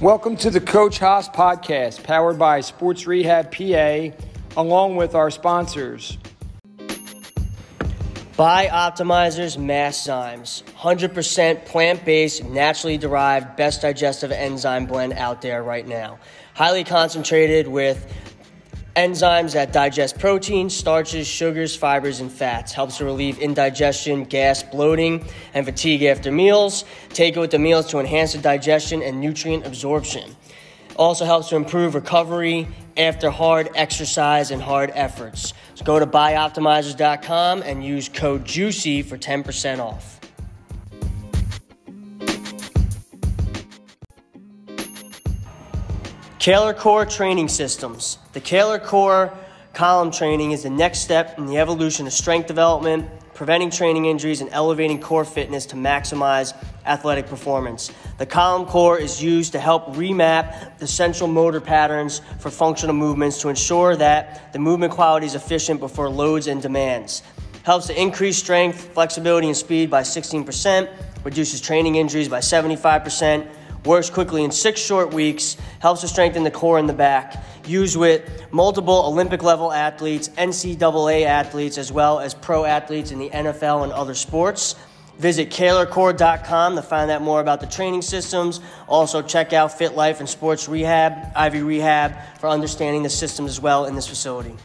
Welcome to the Coach Hos podcast, powered by Sports Rehab PA, along with our sponsors. Bioptimizers Masszymes, 100% plant based, naturally derived, best digestive enzyme blend out there right now. Highly concentrated with enzymes that digest proteins, starches, sugars, fibers, and fats. Helps to relieve indigestion, gas, bloating, and fatigue after meals. Take it with the meals to enhance the digestion and nutrient absorption. Also helps to improve recovery after hard exercise and hard efforts. So go to bioptimizers.com and use code JUICY for 10% off. Kaler Core Training Systems. The Kaler Core column training is the next step in the evolution of strength development, preventing training injuries, and elevating core fitness to maximize athletic performance. The column core is used to help remap the central motor patterns for functional movements to ensure that the movement quality is efficient before loads and demands. Helps to increase strength, flexibility, and speed by 16%, reduces training injuries by 75%, works quickly in six short weeks, helps to strengthen the core in the back. Used with multiple Olympic level athletes, NCAA athletes, as well as pro athletes in the NFL and other sports. Visit KalerCore.com to find out more about the training systems. Also, check out Fit Life and Sports Rehab, Ivy Rehab, for understanding the systems as well in this facility.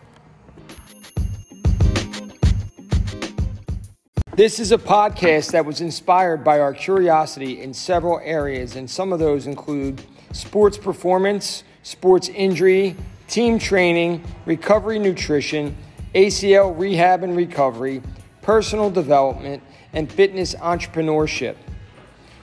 This is a podcast that was inspired by our curiosity in several areas, and some of those include sports performance, sports injury, team training, recovery nutrition, ACL rehab and recovery, personal development, and fitness entrepreneurship.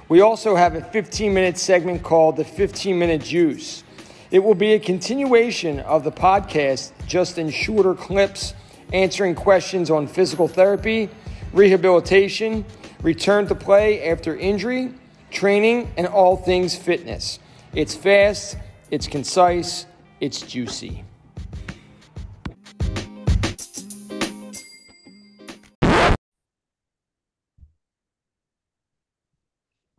We also have a 15 minute segment called the 15 Minute Juice. It will be a continuation of the podcast, just in shorter clips, answering questions on physical therapy rehabilitation, return to play after injury, training, and all things fitness. It's fast, it's concise, it's juicy.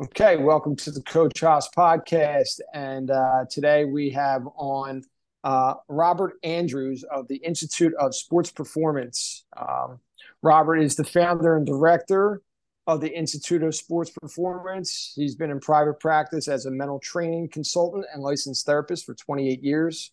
Okay, welcome to the Coach Hos podcast. And uh, today we have on uh, Robert Andrews of the Institute of Sports Performance. Um, Robert is the founder and director of the Institute of Sports Performance. He's been in private practice as a mental training consultant and licensed therapist for 28 years.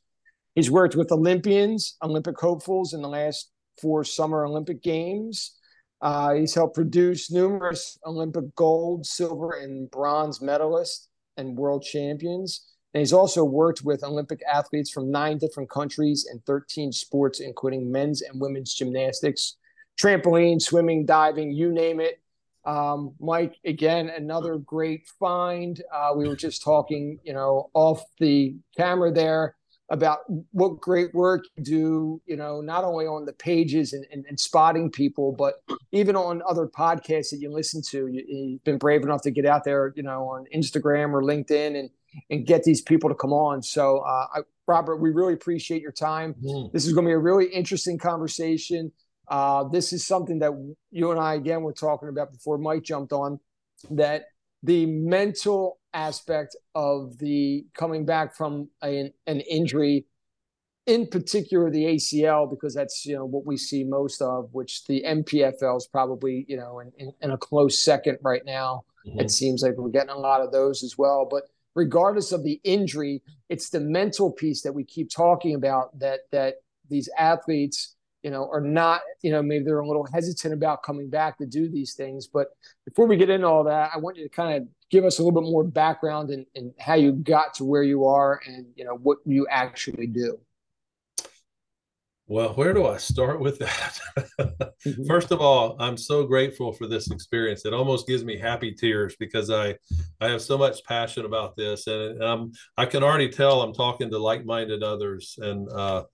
He's worked with Olympians, Olympic hopefuls in the last four Summer Olympic Games. Uh, he's helped produce numerous Olympic gold, silver, and bronze medalists and world champions. And he's also worked with Olympic athletes from nine different countries and 13 sports, including men's and women's gymnastics, trampoline, swimming, diving, you name it. Um, Mike, again, another great find. Uh, we were just talking, you know, off the camera there about what great work you do, you know, not only on the pages and, and, and spotting people, but even on other podcasts that you listen to. You, have been brave enough to get out there, you know, on Instagram or LinkedIn and and get these people to come on. So, uh, I, Robert, we really appreciate your time. Mm. This is going to be a really interesting conversation. Uh, this is something that you and I, again, were talking about before Mike jumped on that the mental aspect of the coming back from a, an injury, in particular the ACL, because that's you know what we see most of, which the MPFL is probably you know in, in, in a close second right now. Mm-hmm. It seems like we're getting a lot of those as well, but regardless of the injury, it's the mental piece that we keep talking about that that these athletes you know, are not, you know, maybe they're a little hesitant about coming back to do these things. But before we get into all that, I want you to kind of give us a little bit more background in, in how you got to where you are and, you know, what you actually do. Well, where do I start with that? mm-hmm. First of all, I'm so grateful for this experience. It almost gives me happy tears because I, I have so much passion about this, and um, I can already tell I'm talking to like-minded others, and uh,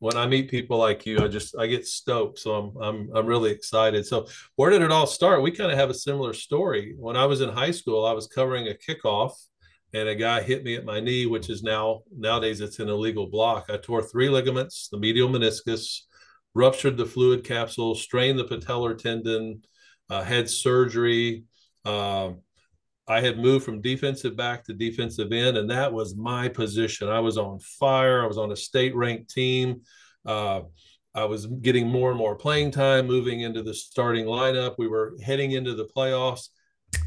when I meet people like you, I just I get stoked. So I'm I'm I'm really excited. So where did it all start? We kind of have a similar story. When I was in high school, I was covering a kickoff and a guy hit me at my knee, which is now nowadays it's an illegal block. I tore three ligaments, the medial meniscus, ruptured the fluid capsule, strained the patellar tendon, uh, had surgery. Uh, I had moved from defensive back to defensive end, and that was my position. I was on fire. I was on a state ranked team. Uh, I was getting more and more playing time, moving into the starting lineup. We were heading into the playoffs,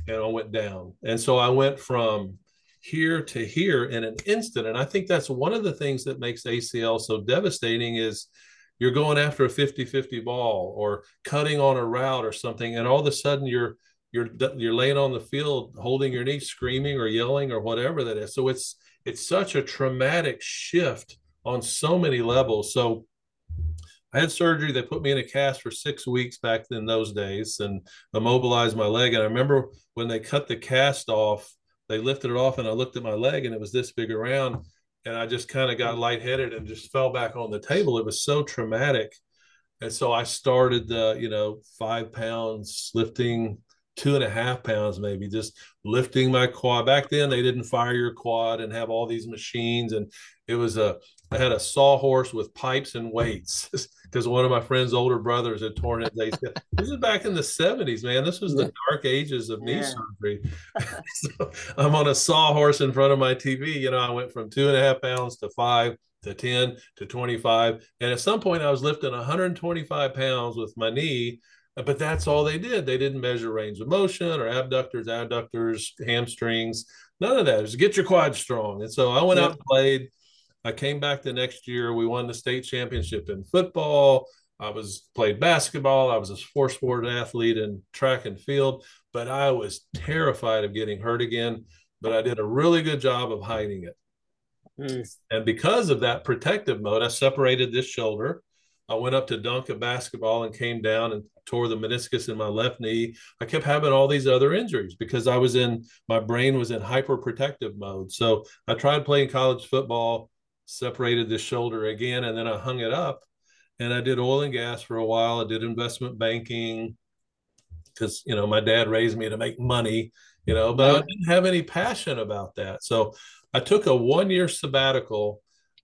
and I went down. And so I went from here to here in an instant. And I think that's one of the things that makes ACL so devastating is you're going after a 50-50 ball or cutting on a route or something, and all of a sudden you're you're you're laying on the field holding your knee, screaming or yelling or whatever that is. So it's it's such a traumatic shift on so many levels. So I had surgery. They put me in a cast for six weeks back in those days and immobilized my leg. And I remember when they cut the cast off, they lifted it off and I looked at my leg and it was this big around. And I just kind of got lightheaded and just fell back on the table. It was so traumatic. And so I started the, you know, five pounds lifting two and a half pounds, maybe just lifting my quad. Back then, they didn't fire your quad and have all these machines. And it was a, I had a sawhorse with pipes and weights because one of my friend's older brothers had torn his ACL. this is back in the 70s, man. This was the dark ages of knee yeah. surgery. so I'm on a sawhorse in front of my TV. You know, I went from two and a half pounds to five to 10 to 25. And at some point, I was lifting 125 pounds with my knee but that's all they did. They didn't measure range of motion or abductors, adductors, hamstrings, none of that. Just get your quad strong. And so I went yeah. out and played. I came back the next year. We won the state championship in football. I was played basketball. I was a four sport athlete in track and field, but I was terrified of getting hurt again. But I did a really good job of hiding it. Mm. And because of that protective mode, I separated this shoulder. I went up to dunk a basketball and came down and tore the meniscus in my left knee. I kept having all these other injuries because I was in my brain was in hyperprotective mode. So I tried playing college football, separated the shoulder again, and then I hung it up. And I did oil and gas for a while. I did investment banking because you know my dad raised me to make money, you know, but I didn't have any passion about that. So I took a one year sabbatical,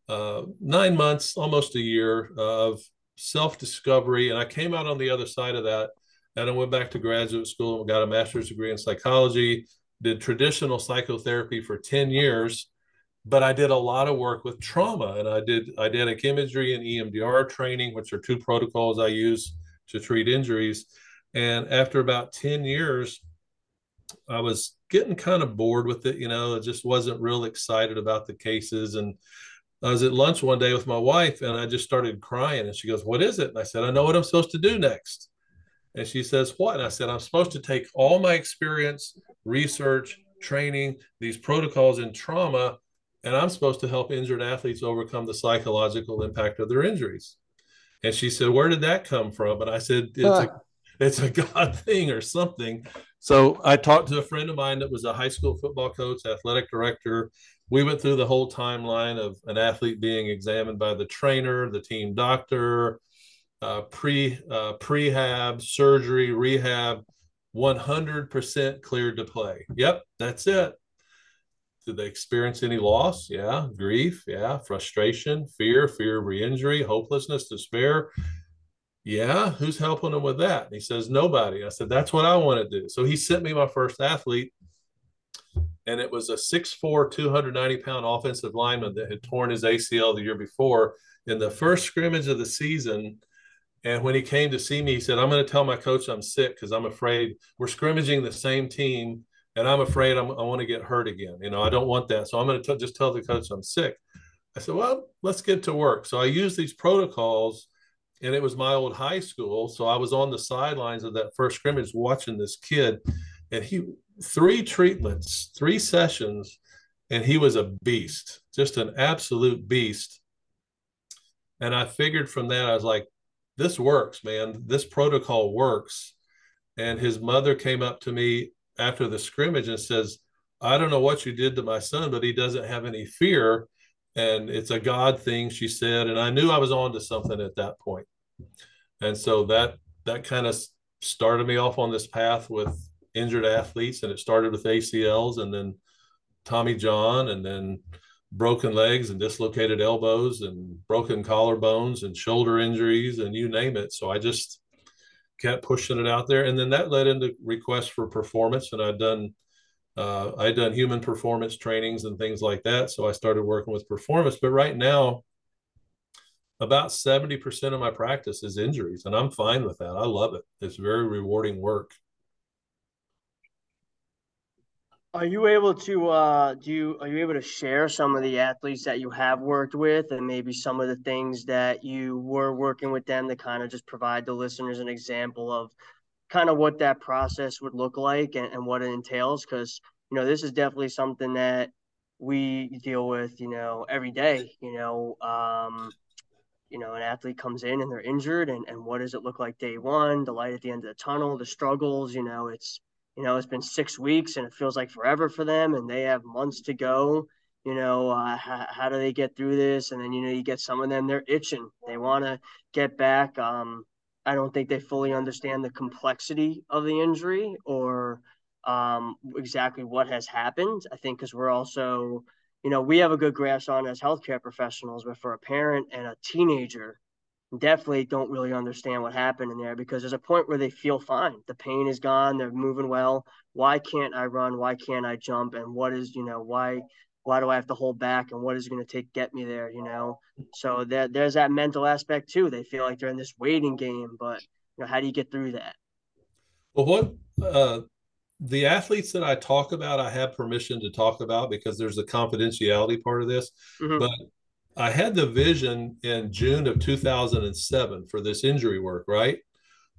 uh, nine months, almost a year of self discovery. And I came out on the other side of that. And I went back to graduate school and got a master's degree in psychology, did traditional psychotherapy for 10 years. But I did a lot of work with trauma and I did dynamic imagery and EMDR training, which are two protocols I use to treat injuries. And after about 10 years, I was getting kind of bored with it. You know, I just wasn't real excited about the cases. And I was at lunch one day with my wife and I just started crying. And she goes, What is it? And I said, I know what I'm supposed to do next. And she says, What? And I said, I'm supposed to take all my experience, research, training, these protocols in trauma, and I'm supposed to help injured athletes overcome the psychological impact of their injuries. And she said, Where did that come from? And I said, It's, huh. a, it's a God thing or something. So I talked to a friend of mine that was a high school football coach, athletic director, we went through the whole timeline of an athlete being examined by the trainer, the team doctor, uh, pre uh, prehab, surgery, rehab, 100% cleared to play. Yep, that's it. Did they experience any loss? Yeah. Grief? Yeah. Frustration, fear, fear of re-injury, hopelessness, despair. Yeah. Who's helping them with that? And he says, nobody. I said, that's what I want to do. So he sent me my first athlete and it was a 6'4, 290 pound offensive lineman that had torn his ACL the year before in the first scrimmage of the season. And when he came to see me, he said, I'm going to tell my coach I'm sick because I'm afraid we're scrimmaging the same team and I'm afraid I'm, i want to get hurt again. You know, I don't want that. So I'm going to just tell the coach I'm sick. I said, well, let's get to work. So I used these protocols and it was my old high school. So I was on the sidelines of that first scrimmage watching this kid and he three treatments, three sessions, and he was a beast, just an absolute beast. And I figured from that, I was like, this works, man. This protocol works. And his mother came up to me after the scrimmage and says, I don't know what you did to my son, but he doesn't have any fear. And it's a God thing, she said. And I knew I was on to something at that point. And so that that kind of started me off on this path with injured athletes, and it started with ACLs, and then Tommy John, and then broken legs and dislocated elbows, and broken collarbones, and shoulder injuries, and you name it. So I just kept pushing it out there, and then that led into requests for performance, and I'd done uh, I'd done human performance trainings and things like that. So I started working with performance. But right now, about 70% of my practice is injuries, and I'm fine with that. I love it. It's very rewarding work. Are you able to uh do you are you able to share some of the athletes that you have worked with and maybe some of the things that you were working with them to kind of just provide the listeners an example of kind of what that process would look like and, and what it entails? Because you know this is definitely something that we deal with you know every day you know um you know an athlete comes in and they're injured and, and what does it look like day one the light at the end of the tunnel the struggles you know it's you know it's been six weeks and it feels like forever for them and they have months to go you know uh, how, how do they get through this? And then you know you get some of them they're itching. They want to get back. Um I don't think they fully understand the complexity of the injury or um, exactly what has happened. I think because we're also, you know, we have a good grasp on as healthcare professionals, but for a parent and a teenager, definitely don't really understand what happened in there because there's a point where they feel fine. The pain is gone. They're moving well. Why can't I run? Why can't I jump? And what is, you know, why why do I have to hold back and what is it going to take get me there, you know? So there, there's that mental aspect too. They feel like they're in this waiting game, but you know, how do you get through that? Well, what uh, the athletes that I talk about, I have permission to talk about because there's a confidentiality part of this. Mm-hmm. But I had the vision in June of 2007 for this injury work, right?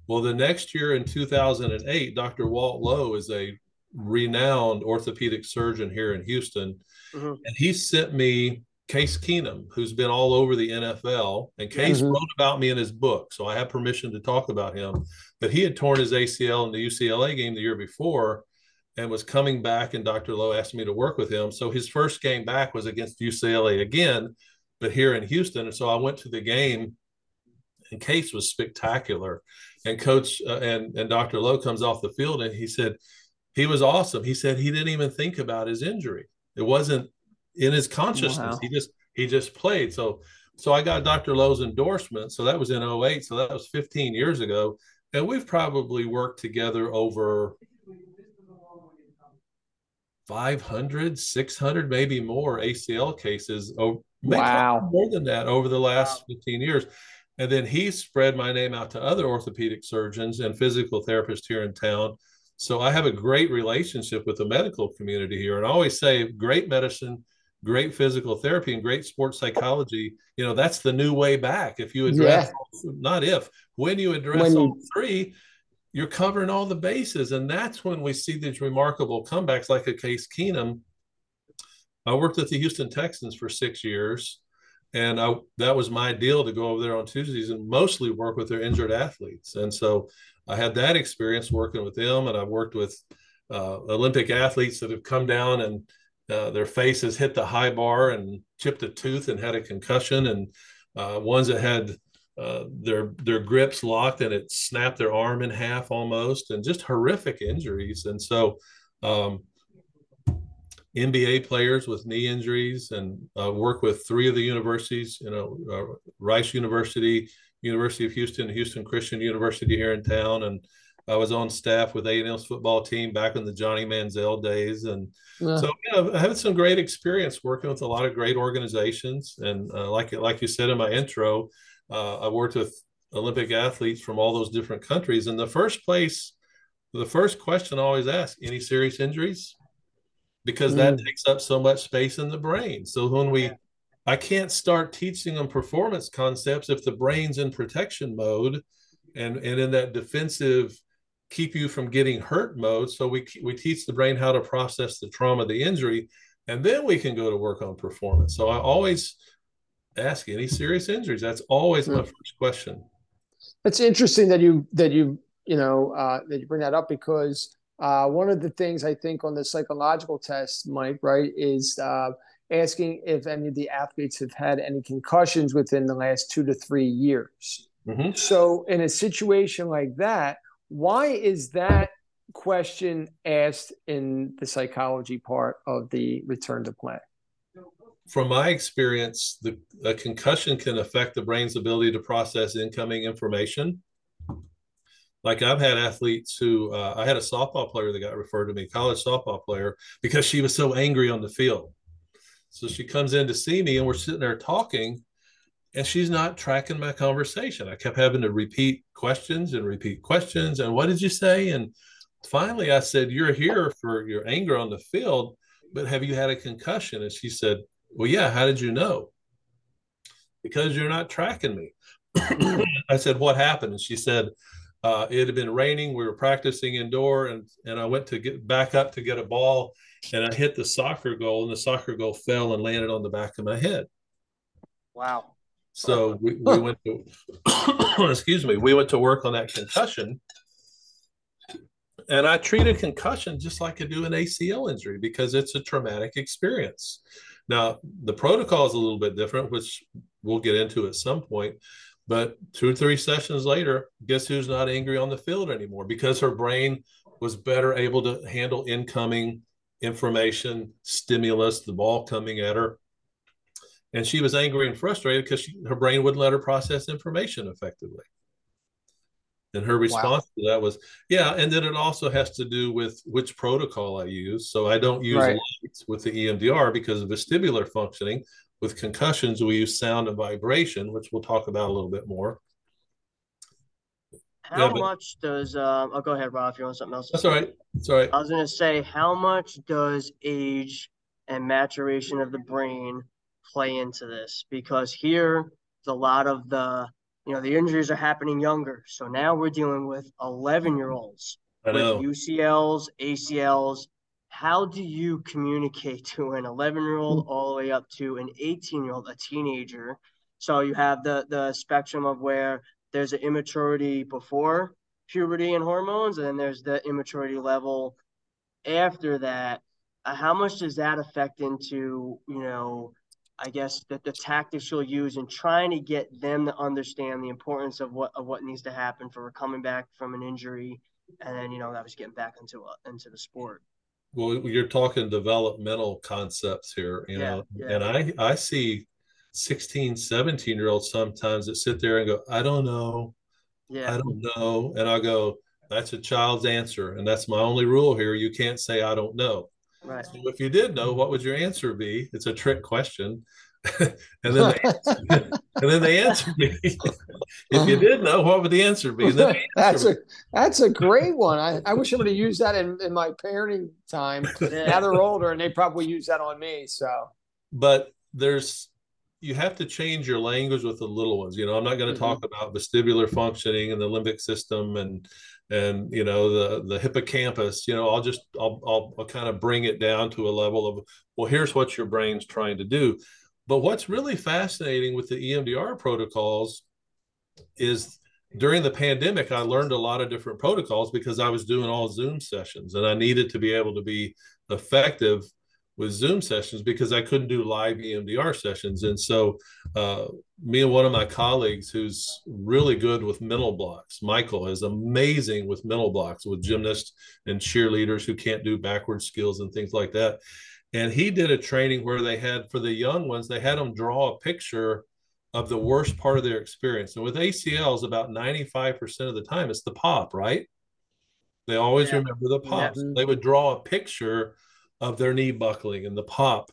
Well, the next year in 2008, Dr. Walt Lowe is a renowned orthopedic surgeon here in Houston Mm-hmm. And he sent me Case Keenum, who's been all over the NFL. And Case mm-hmm. wrote about me in his book. So I have permission to talk about him. But he had torn his ACL in the UCLA game the year before and was coming back. And Dr. Lowe asked me to work with him. So his first game back was against UCLA again, but here in Houston. And so I went to the game, and Case was spectacular. And coach uh, and, and Dr. Lowe comes off the field and he said, he was awesome. He said he didn't even think about his injury. It wasn't in his consciousness. Wow. He just he just played. So so I got Dr. Lowe's endorsement. So that was in 08. So that was 15 years ago. And we've probably worked together over 500, 600, maybe more ACL cases. Wow. More than that over the last wow. 15 years. And then he spread my name out to other orthopedic surgeons and physical therapists here in town. So I have a great relationship with the medical community here. And I always say great medicine, great physical therapy, and great sports psychology. You know, that's the new way back. If you address, yeah. not if, when you address when you, all three, you're covering all the bases. And that's when we see these remarkable comebacks like a Case Keenum. I worked with the Houston Texans for six years. And I, that was my deal to go over there on Tuesdays and mostly work with their injured athletes. And so I had that experience working with them, and I've worked with uh, Olympic athletes that have come down and uh, their faces hit the high bar and chipped a tooth and had a concussion, and uh, ones that had uh, their their grips locked and it snapped their arm in half almost, and just horrific injuries. And so, um, NBA players with knee injuries, and uh, work with three of the universities. You know, uh, Rice University, University of Houston, Houston Christian University here in town, and I was on staff with A&M's football team back in the Johnny Manziel days, and yeah. so you know, I had some great experience working with a lot of great organizations. And uh, like like you said in my intro, uh, I worked with Olympic athletes from all those different countries. And the first place, the first question I always ask: any serious injuries? Because that mm. takes up so much space in the brain. So when we I can't start teaching them performance concepts if the brain's in protection mode and, and in that defensive keep you from getting hurt mode. So we, we teach the brain how to process the trauma, the injury, and then we can go to work on performance. So I always ask any serious injuries. That's always my hmm. first question. It's interesting that you that you you know uh, that you bring that up because uh, one of the things I think on the psychological test, Mike, right, is uh, asking if any of the athletes have had any concussions within the last two to three years. Mm-hmm. So, in a situation like that, why is that question asked in the psychology part of the return to play? From my experience, the a concussion can affect the brain's ability to process incoming information. Like I've had athletes who uh, I had a softball player that got referred to me, college softball player, because she was so angry on the field. So she comes in to see me, and we're sitting there talking, and she's not tracking my conversation. I kept having to repeat questions and repeat questions. And what did you say? And finally, I said, "You're here for your anger on the field, but have you had a concussion?" And she said, "Well, yeah. How did you know?" Because you're not tracking me. I said, "What happened?" And she said uh, it had been raining. We were practicing indoor, and and I went to get back up to get a ball, and I hit the soccer goal, and the soccer goal fell and landed on the back of my head. Wow. So we, we went to excuse me, we went to work on that concussion. And I treated concussion just like I do an ACL injury because it's a traumatic experience. Now, the protocol is a little bit different, which we'll get into at some point. But two or three sessions later, guess who's not angry on the field anymore? Because her brain was better able to handle incoming information, stimulus, the ball coming at her. And she was angry and frustrated because she, her brain wouldn't let her process information effectively. And her response wow. to that was, yeah. And then it also has to do with which protocol I use. So I don't use right. lights with the EMDR because of vestibular functioning with concussions, we use sound and vibration, which we'll talk about a little bit more. How yeah, but, much does um oh go ahead, Rob, if you want something else? That's all right. That's all right. I was gonna say, how much does age and maturation of the brain play into this? Because here a lot of the you know the injuries are happening younger. So now we're dealing with 11 year olds with UCLs, ACLs, how do you communicate to an 11 year old all the way up to an 18 year old a teenager? So you have the the spectrum of where there's an immaturity before puberty and hormones and then there's the immaturity level after that. Uh, how much does that affect into you know i guess that the tactics you'll use in trying to get them to understand the importance of what of what needs to happen for coming back from an injury and then you know that was getting back into a, into the sport well you're talking developmental concepts here you yeah, know yeah. and i i see 16 17 year olds sometimes that sit there and go i don't know. Yeah. I don't know. And i go that's a child's answer and that's my only rule here. You can't say i don't know right. So if you did know what would your answer be? It's a trick question and then they, and then they answer me. if you did know, what would the answer be? that's me. a that's a great one. I, I wish I would have used that in, in my parenting time. now they're older and they probably use that on me. So, but there's you have to change your language with the little ones. You know, I'm not going to mm-hmm. talk about vestibular functioning and the limbic system and and you know the the hippocampus. You know, I'll just I'll I'll, I'll kind of bring it down to a level of well, here's what your brain's trying to do but what's really fascinating with the EMDR protocols is during the pandemic, I learned a lot of different protocols because I was doing all Zoom sessions and I needed to be able to be effective with Zoom sessions because I couldn't do live EMDR sessions. And so, uh, me and one of my colleagues who's really good with mental blocks, Michael, is amazing with mental blocks with gymnasts and cheerleaders who can't do backward skills and things like that and he did a training where they had for the young ones they had them draw a picture of the worst part of their experience. And with acls about 95% of the time it's the pop right? They always yeah. remember the pop yeah. Mm-hmm. they would draw a picture of their knee buckling and the pop.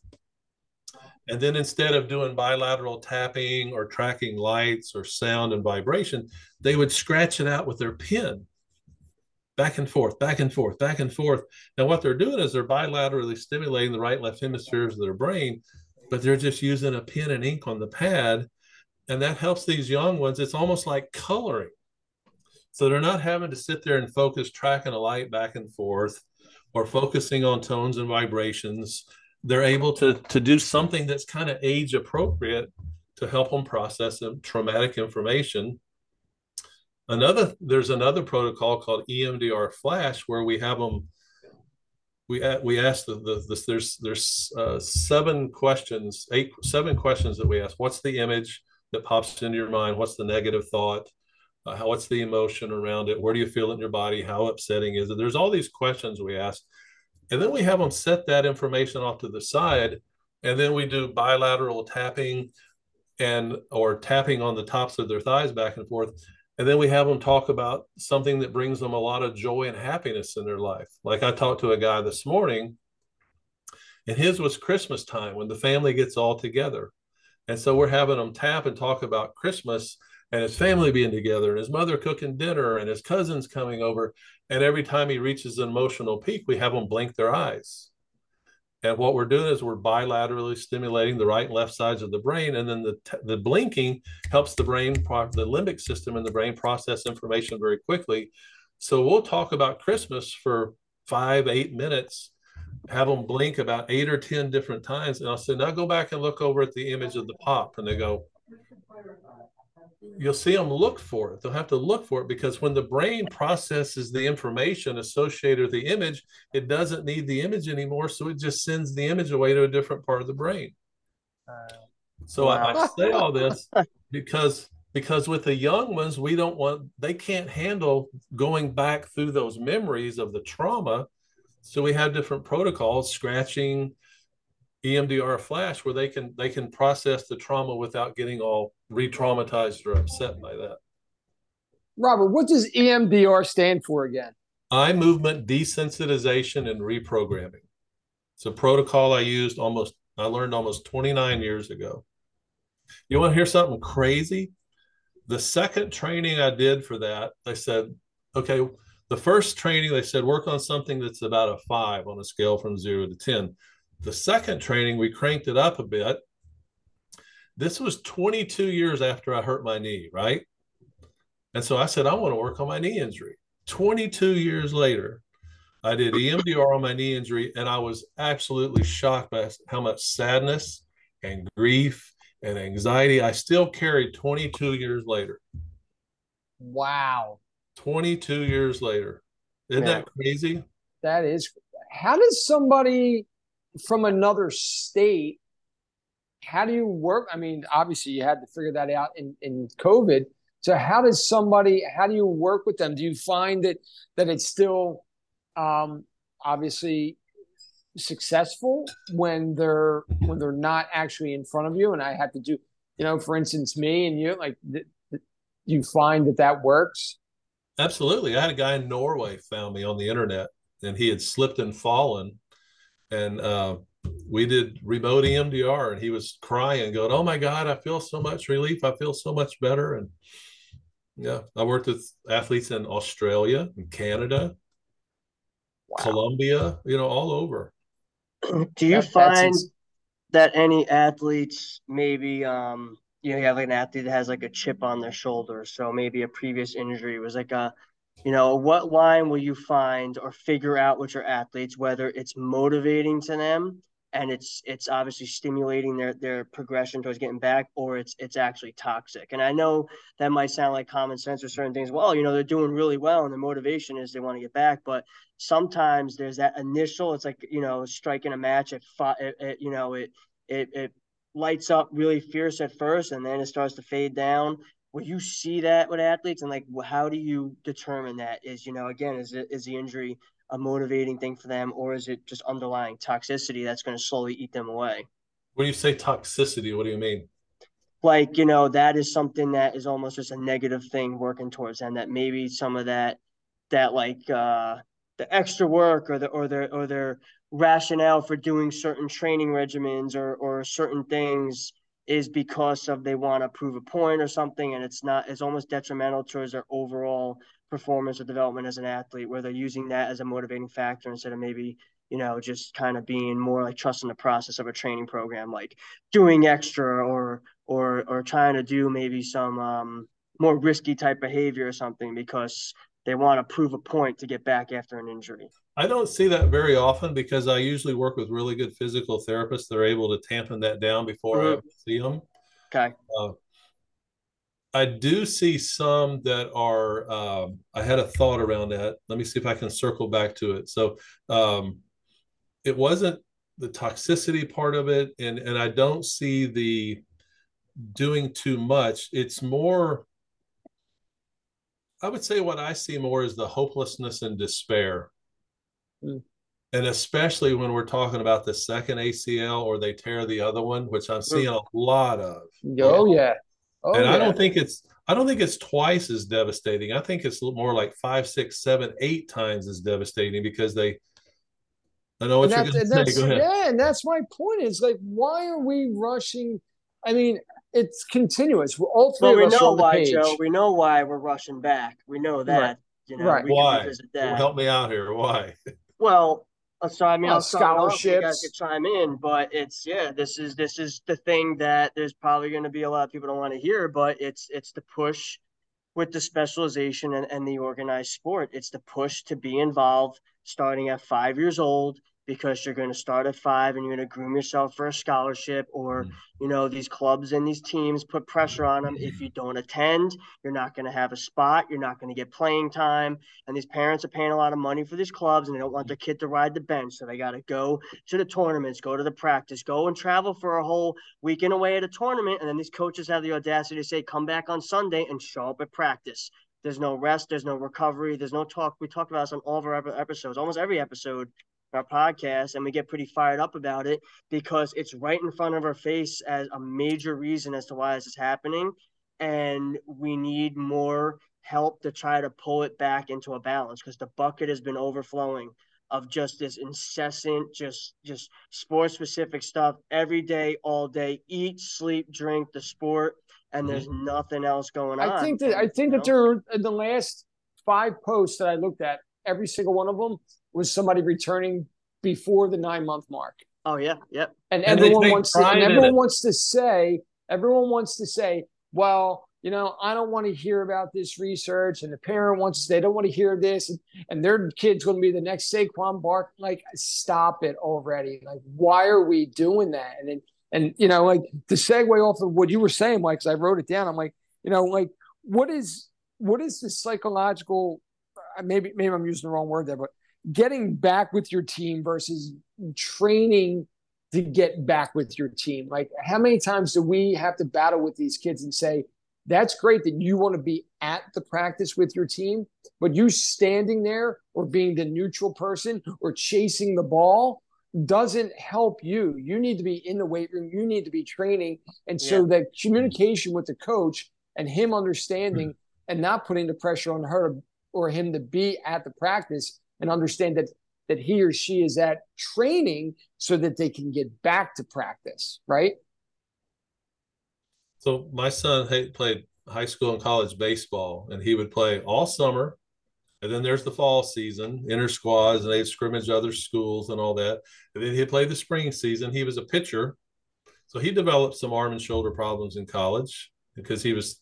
And then instead of doing bilateral tapping or tracking lights or sound and vibration they would scratch it out with their pen back and forth, back and forth, back and forth. Now, what they're doing is they're bilaterally stimulating the right left hemispheres of their brain, but they're just using a pen and ink on the pad. And that helps these young ones. It's almost like coloring. So they're not having to sit there and focus tracking a light back and forth or focusing on tones and vibrations. They're able to, to do something that's kind of age appropriate to help them process traumatic information Another there's another protocol called EMDR Flash where we have them. We we ask the, the this there's there's uh, seven questions eight seven questions that we ask. What's the image that pops into your mind? What's the negative thought? Uh, how, what's the emotion around it? Where do you feel it in your body? How upsetting is it? There's all these questions we ask, and then we have them set that information off to the side, and then we do bilateral tapping, and or tapping on the tops of their thighs back and forth And then we have them talk about something that brings them a lot of joy and happiness in their life. Like I talked to a guy this morning, and his was Christmas time when the family gets all together. And so we're having them tap and talk about Christmas and his family being together and his mother cooking dinner and his cousins coming over. And every time he reaches an emotional peak, we have them blink their eyes. And what we're doing is we're bilaterally stimulating the right and left sides of the brain. And then the, the blinking helps the brain, the limbic system in the brain process information very quickly. So we'll talk about Christmas for five, eight minutes, have them blink about eight or 10 different times. And I'll say, now go back and look over at the image of the pop. And they go, you'll see them look for it. They'll have to look for it because when the brain processes the information associated with the image, it doesn't need the image anymore. So it just sends the image away to a different part of the brain. Uh, so wow. I, I say all this because because with the young ones, we don't want they can't handle going back through those memories of the trauma. So we have different protocols, scratching, EMDR flash where they can they can process the trauma without getting all re-traumatized or upset by that. Robert, what does EMDR stand for again? Eye movement desensitization and reprogramming. It's a protocol I used almost I learned almost 29 years ago. You want to hear something crazy? The second training I did for that, they said, okay, the first training they said work on something that's about a five on a scale from zero to 10. The second training, we cranked it up a bit. This was 22 years after I hurt my knee, right? And so I said, I want to work on my knee injury. 22 years later, I did EMDR on my knee injury, and I was absolutely shocked by how much sadness and grief and anxiety I still carried 22 years later. Wow. 22 years later. Isn't Man, that crazy? That is. How does somebody from another state how do you work? I mean obviously you had to figure that out in, in covid. So how does somebody how do you work with them? Do you find that that it's still um, obviously successful when they're when they're not actually in front of you? And i have to do you know for instance me and you like th- th- you find that that works? Absolutely. I had a guy in norway found me on the internet and he had slipped and fallen and uh, we did remote EMDR, and he was crying, going, "Oh my God, I feel so much relief. I feel so much better." And yeah, I worked with athletes in Australia and Canada, wow. Colombia, you know, all over. Do you that, find that any athletes maybe um you know you have like an athlete that has like a chip on their shoulder, so maybe a previous injury was like a you know what line will you find or figure out with your athletes whether it's motivating to them and it's it's obviously stimulating their their progression towards getting back or it's it's actually toxic? And i know that might sound like common sense or certain things. Well you know they're doing really well and the motivation is they want to get back but sometimes there's that initial it's like you know striking a match at it, it, you know it it it lights up really fierce at first and then it starts to fade down will you see that with athletes? And like how do you determine that? Is you know again is it is the injury a motivating thing for them or is it just underlying toxicity that's going to slowly eat them away? When you say toxicity what do you mean? Like you know that is something that is almost just a negative thing working towards them that maybe some of that that like uh the extra work or the or their or their rationale for doing certain training regimens or or certain things is because of they want to prove a point or something and it's not it's almost detrimental towards their overall performance or development as an athlete where they're using that as a motivating factor instead of maybe you know just kind of being more like trusting the process of a training program like doing extra or or or trying to do maybe some um, more risky type behavior or something because they want to prove a point to get back after an injury I don't see that very often because I usually work with really good physical therapists. They're able to tampen that down before mm-hmm. I see them. Okay. Uh, I do see some that are. Um, I had a thought around that. Let me see if I can circle back to it. So, um, it wasn't the toxicity part of it, and and I don't see the doing too much. It's more. I would say what I see more is the hopelessness and despair Mm. And especially when we're talking about the second ACL or they tear the other one, which I'm seeing a lot of. Oh yeah. Oh, and yeah. I don't think it's I don't think it's twice as devastating. I think it's more like five, six, seven, eight times as devastating because they. I know what and you're going to say. Go ahead. Yeah, and that's my point. Is like, why are we rushing? I mean, it's continuous. All three well, we know why, Joe. We know why we're rushing back. We know that. Right. You know, right. why? Help me out here. Why? Well, uh, so I mean, I'll scholarships. You guys could chime in, but it's yeah, this is this is the thing that there's probably going to be a lot of people don't want to hear, but it's it's the push with the specialization and, and the organized sport. It's the push to be involved starting at five years old because you're going to start at five and you're going to groom yourself for a scholarship or mm. you know these clubs and these teams put pressure on them if you don't attend you're not going to have a spot you're not going to get playing time and these parents are paying a lot of money for these clubs and they don't want their kid to ride the bench so they got to go to the tournaments go to the practice go and travel for a whole weekend away at a tournament and then these coaches have the audacity to say come back on sunday and show up at practice. There's no rest there's no recovery there's no talk. We talk about this on all of our episodes almost every episode our podcast and we get pretty fired up about it because it's right in front of our face as a major reason as to why this is happening and we need more help to try to pull it back into a balance because the bucket has been overflowing of just this incessant just just sport specific stuff every day all day eat sleep drink the sport and mm-hmm. there's nothing else going on i think that i think that there are in the last five posts that i looked at every single one of them was somebody returning before the nine month mark. Oh yeah, yep. And, and everyone wants to, and everyone wants to say, everyone wants to say, well, you know, I don't want to hear about this research, and the parent wants they don't want to hear this, and, and their kid's going to be the next Saquon Bark. Like, stop it already! Like, why are we doing that? And then, and you know, like to segue off of what you were saying, Mike, because I wrote it down. I'm like, you know, like what is what is the psychological? Uh, maybe maybe I'm using the wrong word there, but getting back with your team versus training to get back with your team. Like, how many times do we have to battle with these kids and say, that's great that you want to be at the practice with your team, but you standing there or being the neutral person or chasing the ball doesn't help you. You need to be in the weight room, you need to be training. And so yeah. that communication with the coach and him understanding mm-hmm. and not putting the pressure on her or him to be at the practice and understand that that he or she is at training so that they can get back to practice, right? So my son played high school and college baseball, and he would play all summer. And then there's the fall season, inter squads, and they'd scrimmage other schools and all that. And then he'd play the spring season. He was a pitcher. So he developed some arm and shoulder problems in college because he was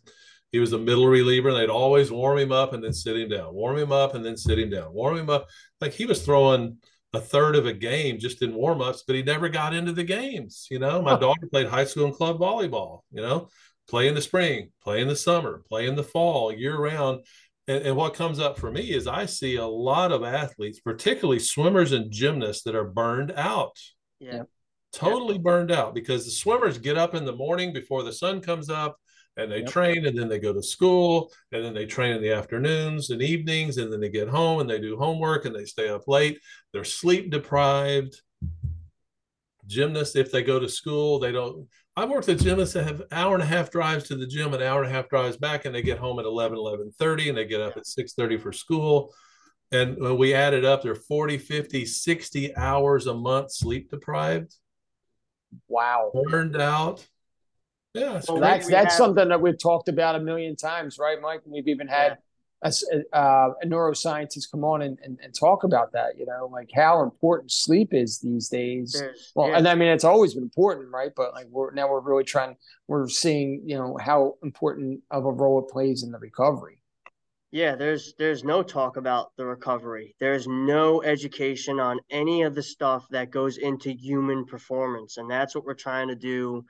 he was a middle reliever. And they'd always warm him up and then sit him down, warm him up and then sit him down, warm him up. Like he was throwing a third of a game just in warm ups, but he never got into the games. You know, my daughter played high school and club volleyball, you know, play in the spring, play in the summer, play in the fall, year round. And, and, what comes up for me is I see a lot of athletes, particularly swimmers and gymnasts, that are burned out. Yeah. Totally yeah. burned out because the swimmers get up in the morning before the sun comes up and they yep. train and then they go to school and then they train in the afternoons and evenings and then they get home and they do homework and they stay up late. They're sleep deprived. Gymnasts if they go to school they don't i've worked with gymnasts that have hour and a half drives to the gym an hour and a half drives back and they get home at 11 11 30 and they get up at 6 30 for school. And when we added up they're 40 50 60 hours a month sleep deprived. Wow. Burned out yeah, well, that's that's have, something that we've talked about a million times, right, Mike? And we've even had yeah. a, uh, a, neuroscientist come on and, and, and, talk about that. You know, like how important sleep is these days. There's, well, yeah. and I mean, it's always been important, right? But like we're now we're really trying. We're seeing, you know, how important of a role it plays in the recovery. Yeah, there's there's no talk about the recovery. There's no education on any of the stuff that goes into human performance, and that's what we're trying to do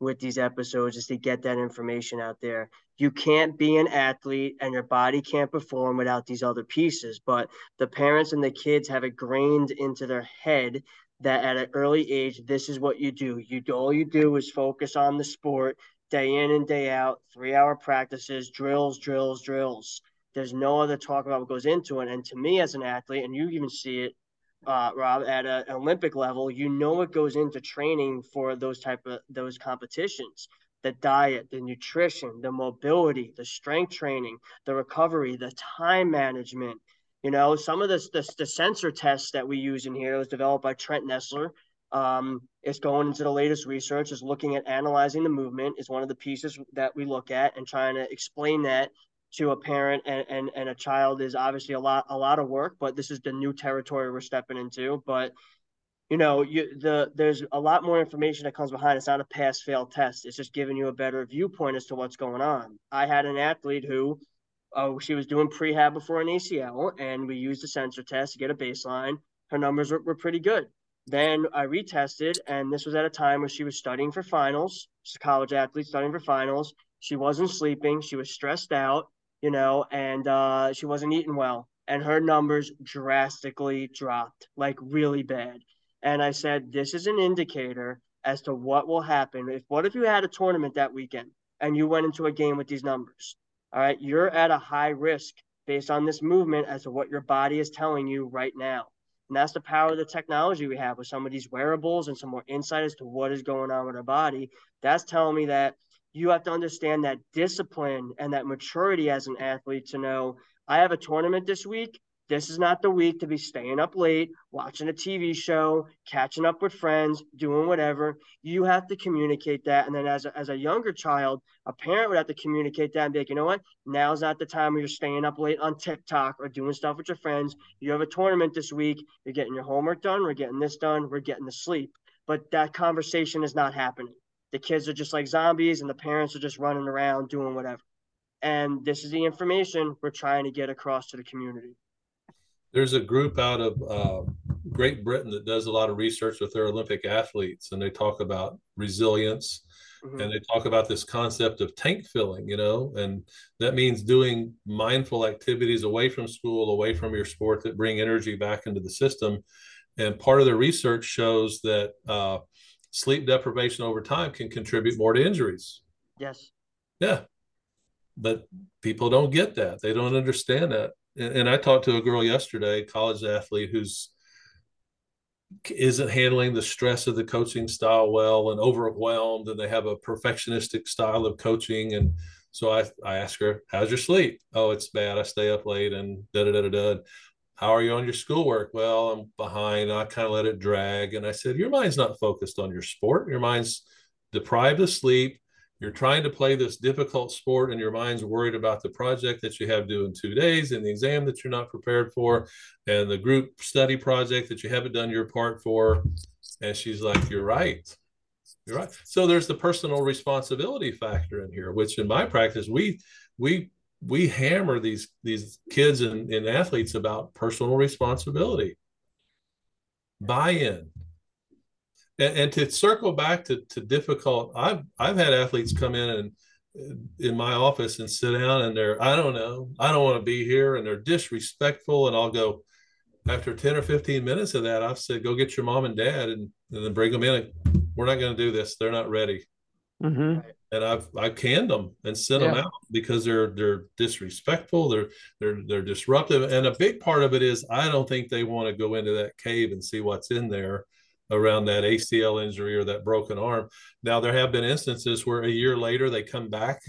with these episodes is to get that information out there. You can't be an athlete and your body can't perform without these other pieces. But the parents and the kids have it grained into their head that at an early age, this is what you do. You all you do is focus on the sport day in and day out, three hour practices, drills, drills, drills. There's no other talk about what goes into it. And to me as an athlete, and you even see it uh, Rob, at a, an Olympic level, you know what goes into training for those type of those competitions. the diet, the nutrition, the mobility, the strength training, the recovery, the time management. You know, some of this, the, the sensor tests that we use in here was developed by Trent Nessler. Um, it's going into the latest research, is looking at analyzing the movement, is one of the pieces that we look at and trying to explain that to a parent and, and, and a child is obviously a lot a lot of work, but this is the new territory we're stepping into. But you know, you the there's a lot more information that comes behind. It's not a pass fail test. It's just giving you a better viewpoint as to what's going on. I had an athlete who, oh, she was doing prehab before an ACL, and we used a sensor test to get a baseline. Her numbers were, were pretty good. Then I retested, and this was at a time where she was studying for finals. She's a college athlete studying for finals. She wasn't sleeping. She was stressed out, you know, and uh, she wasn't eating well. And her numbers drastically dropped, like really bad. And I said, this is an indicator as to what will happen. If what if you had a tournament that weekend and you went into a game with these numbers? All right, you're at a high risk based on this movement as to what your body is telling you right now. And that's the power of the technology we have with some of these wearables and some more insight as to what is going on with our body. That's telling me that you have to understand that discipline and that maturity as an athlete to know I have a tournament this week this is not the week to be staying up late, watching a TV show, catching up with friends, doing whatever. You have to communicate that. And then as a, as a younger child, a parent would have to communicate that and be like, you know what? Now's not the time where you're staying up late on TikTok or doing stuff with your friends. You have a tournament this week. You're getting your homework done. We're getting this done. We're getting to sleep. But that conversation is not happening. The kids are just like zombies and the parents are just running around doing whatever. And this is the information we're trying to get across to the community there's a group out of uh, Great Britain that does a lot of research with their Olympic athletes, and they talk about resilience. Mm-hmm. And they talk about this concept of tank filling, you know, and that means doing mindful activities away from school, away from your sport that bring energy back into the system. And part of the research shows that uh, sleep deprivation over time can contribute more to injuries. Yes. Yeah. But people don't get that. They don't understand that and I talked to a girl yesterday, college athlete, who's isn't handling the stress of the coaching style well and overwhelmed, and they have a perfectionistic style of coaching. And so I, I asked her, "How's your sleep?" "Oh, it's bad. I stay up late and da da da da da." How are you on your schoolwork? Well, I'm behind. I kind of let it drag. And I said, Your mind's not focused on your sport. Your mind's deprived of sleep you're trying to play this difficult sport and your mind's worried about the project that you have due in two days and the exam that you're not prepared for and the group study project that you haven't done your part for and she's like you're right you're right so there's the personal responsibility factor in here which in my practice we we we hammer these these kids and, and athletes about personal responsibility buy-in. And, and to circle back to, to difficult i've i've had athletes come in and in my office and sit down and they're i don't know. I don't want to be here. And they're disrespectful and i'll go after 10 or 15 minutes of that i've said go get your mom and dad and, and then bring them in. We're not going to do this. They're not ready mm-hmm. And i've i've canned them and sent yeah. them out because they're they're disrespectful they're they're they're disruptive and a big part of it is i don't think they want to go into that cave and see what's in there around that ACL injury or that broken arm. Now, there have been instances where a year later they come back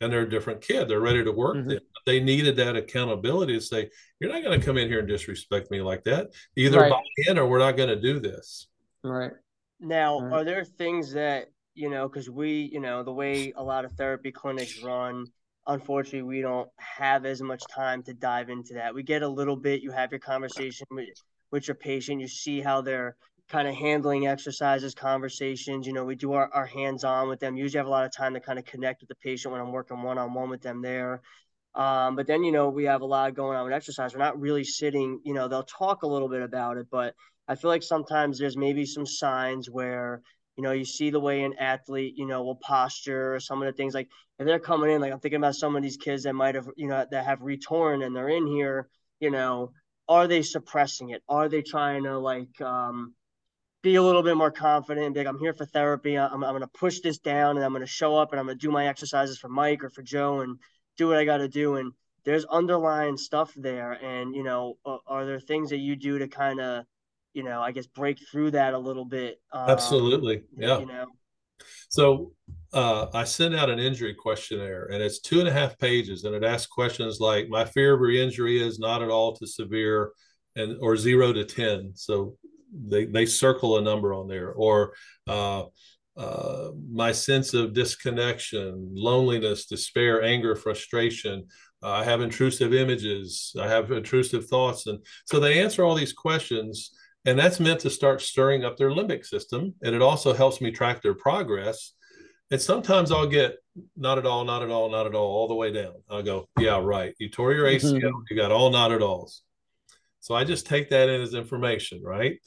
and they're a different kid. They're ready to work. Mm-hmm. They needed that accountability to say, you're not going to come in here and disrespect me like that. Either right. buy in or we're not going to do this. Right. Now, right. are there things that, you know, because we, you know, the way a lot of therapy clinics run, unfortunately, we don't have as much time to dive into that. We get a little bit, you have your conversation with, with your patient, you see how they're kind of handling exercises, conversations. You know, we do our, our hands on with them. Usually have a lot of time to kind of connect with the patient when I'm working one on one with them there. Um, but then, you know, we have a lot going on with exercise. We're not really sitting, you know, they'll talk a little bit about it, but I feel like sometimes there's maybe some signs where, you know, you see the way an athlete, you know, will posture or some of the things like if they're coming in, like I'm thinking about some of these kids that might have, you know, that have retorn and they're in here, you know, are they suppressing it? Are they trying to like, um, be a little bit more confident. Be like, I'm here for therapy. I'm, I'm going to push this down and I'm going to show up and I'm going to do my exercises for Mike or for Joe and do what I got to do. And there's underlying stuff there. And, you know, are, are there things that you do to kind of, you know, I guess break through that a little bit? Um, Absolutely. Yeah. You know, So uh, I send out an injury questionnaire, and it's two and a half pages, and it asks questions like, "My fear of re-injury is not at all to severe, and or zero to ten. So they they circle a number on there, or uh, uh, my sense of disconnection, loneliness, despair, anger, frustration. Uh, I have intrusive images. I have intrusive thoughts, and so they answer all these questions, and that's meant to start stirring up their limbic system, and it also helps me track their progress and sometimes I'll get not at all, not at all, not at all, all the way down. I'll go, yeah, right. You tore your ACL, mm-hmm. you got all not at alls. So I just take that in as information, right?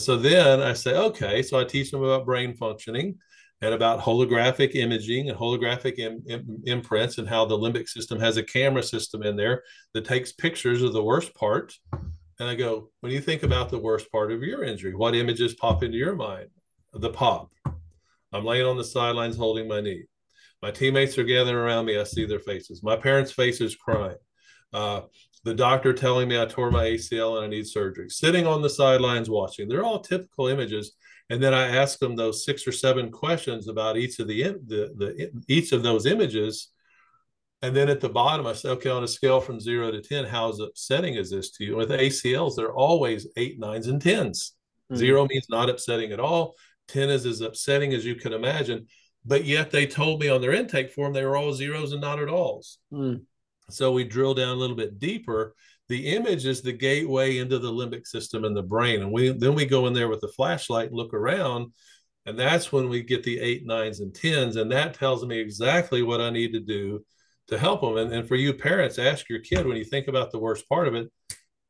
So then I say, okay, so I teach them about brain functioning and about holographic imaging and holographic Im- Im- imprints and how the limbic system has a camera system in there that takes pictures of the worst part. And I go, when you think about the worst part of your injury, what images pop into your mind? The pop, I'm laying on the sidelines holding my knee. My teammates are gathering around me. I see their faces. My parents' faces crying. Uh, the doctor telling me I tore my ACL and I need surgery. Sitting on the sidelines watching. They're all typical images. And then I ask them those six or seven questions about each of the, the, the each of those images. And then at the bottom, I say, okay, on a scale from zero to 10, how upsetting is this to you? With ACLs, they're always eight, nines, and 10s. Mm-hmm. Zero means not upsetting at all. 10 is as upsetting as you can imagine. But yet they told me on their intake form they were all zeros and not at alls. Mm. So we drill down a little bit deeper. The image is the gateway into the limbic system in the brain. And we then we go in there with the flashlight and look around. And that's when we get the eight, nines, and tens. And that tells me exactly what I need to do to help them. And, and for you parents, ask your kid when you think about the worst part of it,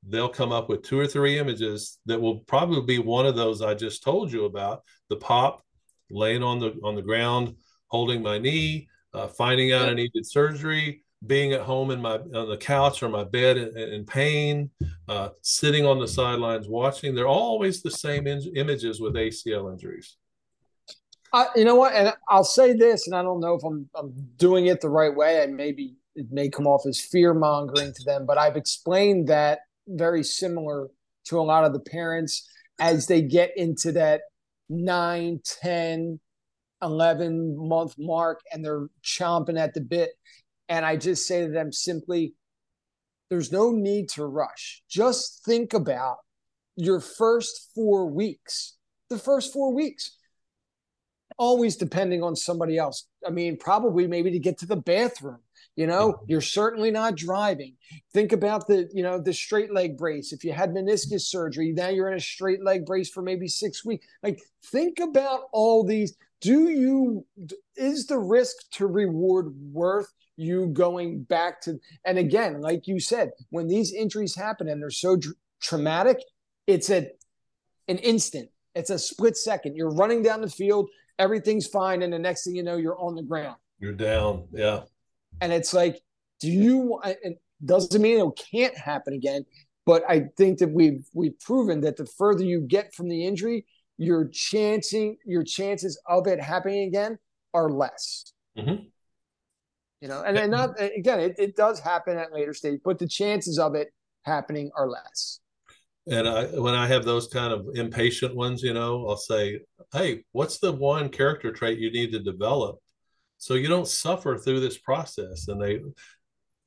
they'll come up with two or three images that will probably be one of those I just told you about. The pop laying on the on the ground holding my knee uh, finding out I needed surgery being at home in my on the couch or my bed in, in pain uh, sitting on the sidelines watching. They're always the same in- images with ACL injuries uh, you know what and I'll say this and I don't know if I'm, I'm doing it the right way and maybe it may come off as fear mongering to them but I've explained that very similar to a lot of the parents as they get into that 9, 10, 11 month mark and they're chomping at the bit. And I just say to them simply, there's no need to rush. Just think about your first four weeks. The first four weeks always depending on somebody else. I mean, probably maybe to get to the bathroom. You know, you're certainly not driving. Think about the, you know, the straight leg brace. If you had meniscus surgery, now you're in a straight leg brace for maybe six weeks. Like, think about all these. Do you, is the risk to reward worth you going back to, and again, like you said, when these injuries happen and they're so dr- traumatic, it's a, an instant. It's a split second. You're running down the field everything's fine, and the next thing you know, you're on the ground. You're down. Yeah. And it's like, do you? It doesn't mean it can't happen again, but I think that we've we've proven that the further you get from the injury, your chancing your chances of it happening again are less. Mm-hmm. You know, and, and not again, it, it does happen at later stage, but the chances of it happening are less and I, when I have those kind of impatient ones, you know, I'll say, "Hey, what's the one character trait you need to develop so you don't suffer through this process?" And they,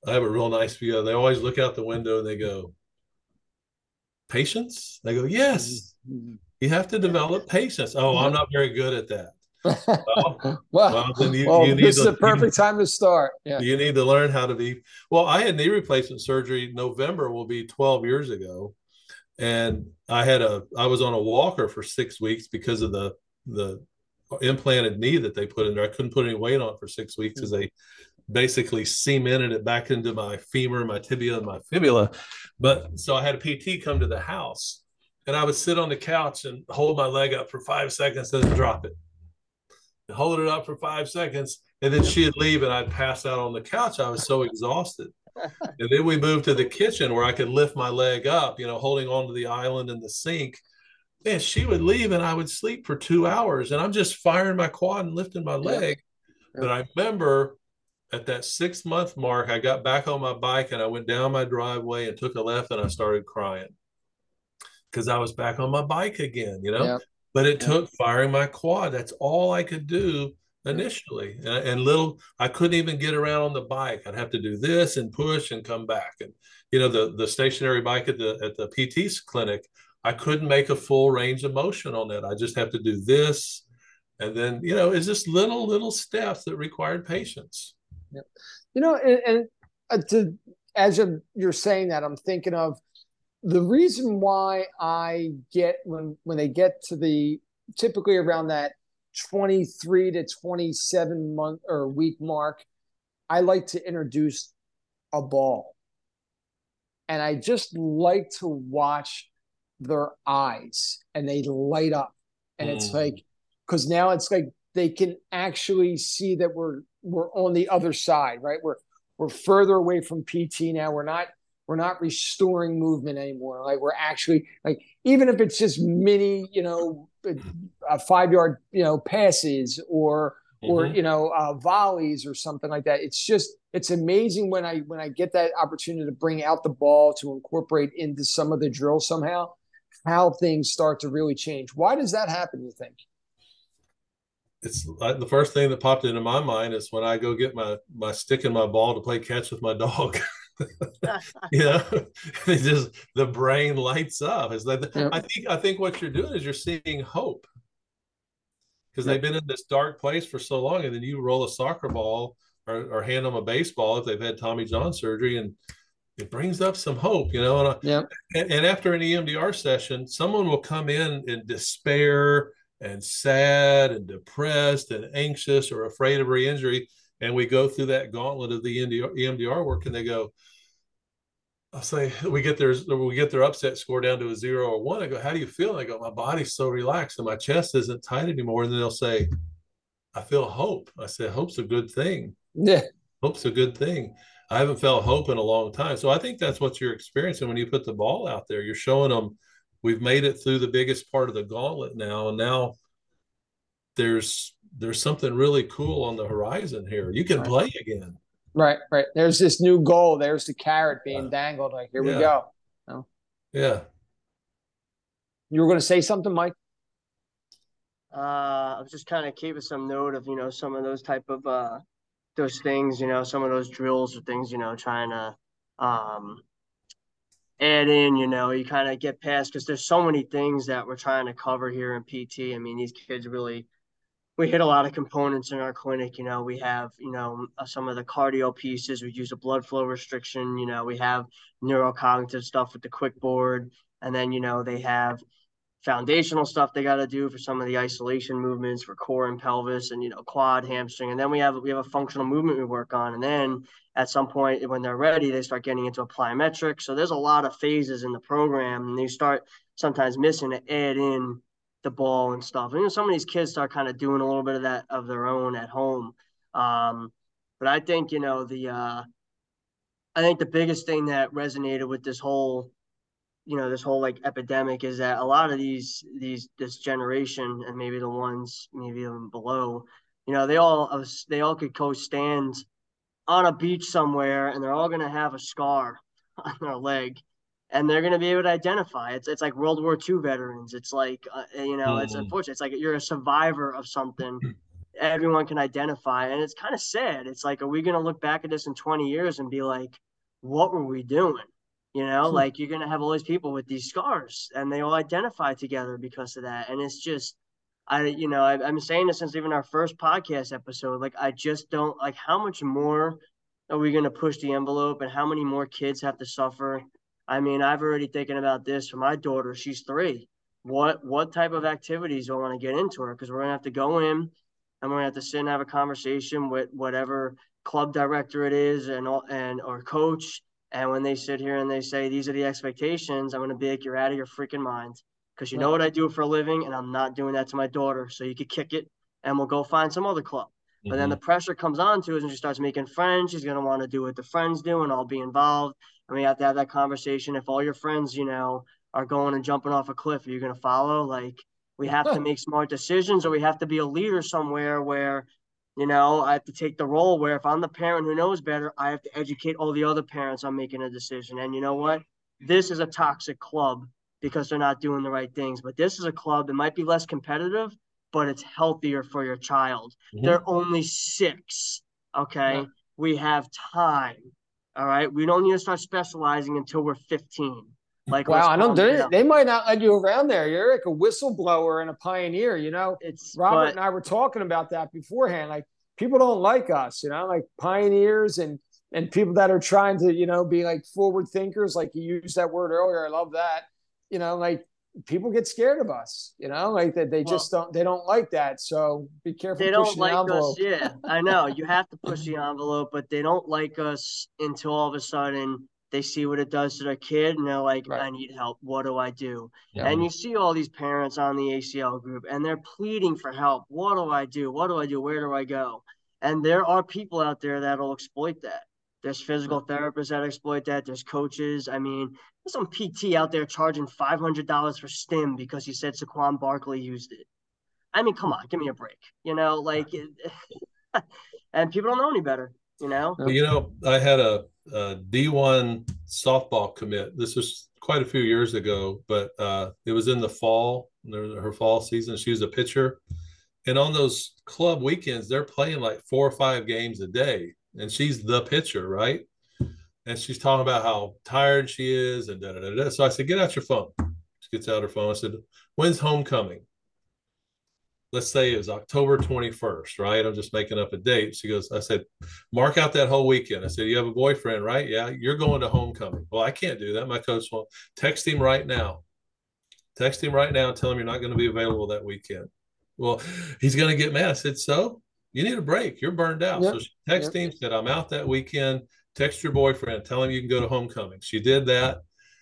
I have a real nice view. They always look out the window and they go, "Patience." They go, "Yes, mm-hmm. you have to develop patience." Oh, I'm not very good at that. well, well, then you, well, you this is the perfect time to start. Yeah. You need to learn how to be. Well, I had knee replacement surgery. November will be 12 years ago and I had a I was on a walker for six weeks because of the the implanted knee that they put in there. I couldn't put any weight on for six weeks because they basically cemented it back into my femur, my tibia, and my fibula. But so I had a PT come to the house, and I would sit on the couch and hold my leg up for five seconds and then drop it. And hold it up for five seconds, and then she'd leave, and I'd pass out on the couch. I was so exhausted and then we moved to the kitchen where I could lift my leg up, you know, holding onto the island and the sink. Man, she would leave and I would sleep for two hours and I'm just firing my quad and lifting my leg. Yeah. But I remember at that six month mark, I got back on my bike and I went down my driveway and took a left and I started crying because I was back on my bike again, you know. Yeah. But it yeah. took firing my quad. That's all I could do initially and little i couldn't even get around on the bike. I'd have to do this and push and come back. And you know the the stationary bike at the at the pt's clinic i couldn't make a full range of motion on that i just have to do this. And then you know it's just little little steps that required patience. Yeah. you know and, and uh, to, as you're, you're saying that i'm thinking of the reason why i get when when they get to the typically around that 23 to 27 month or week mark, I like to introduce a ball. And I just like to watch their eyes and they light up. And mm. it's like, because now it's like they can actually see that we're we're on the other side, right? We're we're further away from PT now. We're not we're not restoring movement anymore. Like we're actually like even if it's just mini, you know, uh, five yard, you know, passes or or mm-hmm. you know uh, volleys or something like that. It's just it's amazing when I when I get that opportunity to bring out the ball to incorporate into some of the drills somehow, how things start to really change. Why does that happen? You think? It's uh, the first thing that popped into my mind is when I go get my my stick and my ball to play catch with my dog. you know, it just the brain lights up. It's like yep. I think I think what you're doing is you're seeing hope because they've been in this dark place for so long, and then you roll a soccer ball or, or hand them a baseball if they've had Tommy John surgery, and it brings up some hope, you know. And, yeah. and, and after an EMDR session, someone will come in in despair and sad and depressed and anxious or afraid of re-injury and we go through that gauntlet of the EMDR work, and they go, I'll say we get their we get their upset score down to a zero or one. I go, how do you feel? And I go, my body's so relaxed and my chest isn't tight anymore. And then they'll say, I feel hope. I said, hope's a good thing. Yeah, hope's a good thing. I haven't felt hope in a long time. So I think that's what you're experiencing when you put the ball out there. You're showing them we've made it through the biggest part of the gauntlet now, and now there's there's something really cool on the horizon here. You can right. play again. Right, right. There's this new goal. There's the carrot being dangled. Like here yeah. we go. Oh. Yeah. You were going to say something, Mike? Uh, I was just kind of keeping some note of you know some of those type of uh those things, you know, some of those drills or things, you know, trying to um add in, you know, you kind of get past because there's so many things that we're trying to cover here in PT. I mean, these kids really we hit a lot of components in our clinic. You know, we have, you know, uh, some of the cardio pieces. We use a blood flow restriction. You know, we have neurocognitive stuff with the quick board. And then, you know, they have foundational stuff they got to do for some of the isolation movements for core and pelvis and, you know, quad, hamstring. And then we have, we have a functional movement we work on. And then at some point when they're ready, they start getting into a plyometric. So there's a lot of phases in the program and they start sometimes missing to add in the ball and stuff. And you know, some of these kids start kind of doing a little bit of that of their own at home. Um, but I think you know the uh, I think the biggest thing that resonated with this whole you know this whole like epidemic is that a lot of these these this generation and maybe the ones maybe even below you know they all they all could co stand on a beach somewhere and they're all going to have a scar on their leg and they're going to be able to identify. It's it's like World War II veterans. It's like uh, you know, mm. it's unfortunate. It's like you're a survivor of something. Everyone can identify, and it's kind of sad. It's like, are we going to look back at this in 20 years and be like, what were we doing? You know, hmm. like you're going to have all these people with these scars, and they all identify together because of that. And it's just, I, you know, I, I'm saying this since even our first podcast episode. Like, I just don't like how much more are we going to push the envelope, and how many more kids have to suffer I mean, I've already thinking about this for my daughter. She's three. What what type of activities do I want to get into her? Because we're gonna have to go in and we're gonna have to sit and have a conversation with whatever club director it is and all, and or coach. And when they sit here and they say these are the expectations, I'm gonna be like, you're out of your freaking mind. Because you know what I do for a living, and I'm not doing that to my daughter. So you could kick it, and we'll go find some other club. But mm-hmm. then the pressure comes on to us, and she starts making friends. She's gonna want to do what the friends do, and I'll be involved and we have to have that conversation. If all your friends, you know, are going and jumping off a cliff, are you going to follow? Like, we have to make smart decisions, or we have to be a leader somewhere where, you know, I have to take the role where if I'm the parent who knows better, I have to educate all the other parents on making a decision. And you know what? This is a toxic club because they're not doing the right things. But this is a club that might be less competitive, but it's healthier for your child. Mm-hmm. They're only six. Okay. Yeah. We have time. All right. We don't need to start specializing until we're 15. Like, wow, I don't. They, they might not let you around there. You're like a whistleblower and a pioneer. You know, it's Robert but, and I were talking about that beforehand. Like, people don't like us. You know, like pioneers and and people that are trying to you know be like forward thinkers. Like you used that word earlier. I love that. You know, like people get scared of us, you know, like that they, they well, just don't they don't like that. So be careful. They don't like the us. Yeah, I know. You have to push the envelope, but they don't like us until all of a sudden they see what it does to their kid and they're like, right. I need help. What do I do? Yeah. And you see all these parents on the ACL group and they're pleading for help. What do I do? What do I do? Where do I go? And there are people out there that'll exploit that. There's physical therapists that exploit that. There's coaches. I mean, there's some PT out there charging five hundred dollars for stim because he said Saquon Barkley used it. I mean, come on, give me a break. You know, like, and people don't know any better. You know. You know, I had a a D1 softball commit. This was quite a few years ago, but uh, it was in the fall, her fall season. She was a pitcher. And on those club weekends, they're playing like four or five games a day and she's the pitcher, right? And she's talking about how tired she is and da da da. da. So I said, get out your phone. She gets out her phone. I said, when's homecoming? Let's say it was October 21st, right? I'm just making up a date. She goes, I said, mark out that whole weekend. I said, you have a boyfriend, right? Yeah, you're going to homecoming. Well, I can't do that. My coach won't. Text him right now. Text him right now and tell him you're not going to be available that weekend. Well, he's going to get mad. I said, so you need a break. You're burned out. Yep. So she texted yep. him, said, I'm out that weekend. Text your boyfriend, tell him you can go to homecoming. She did that.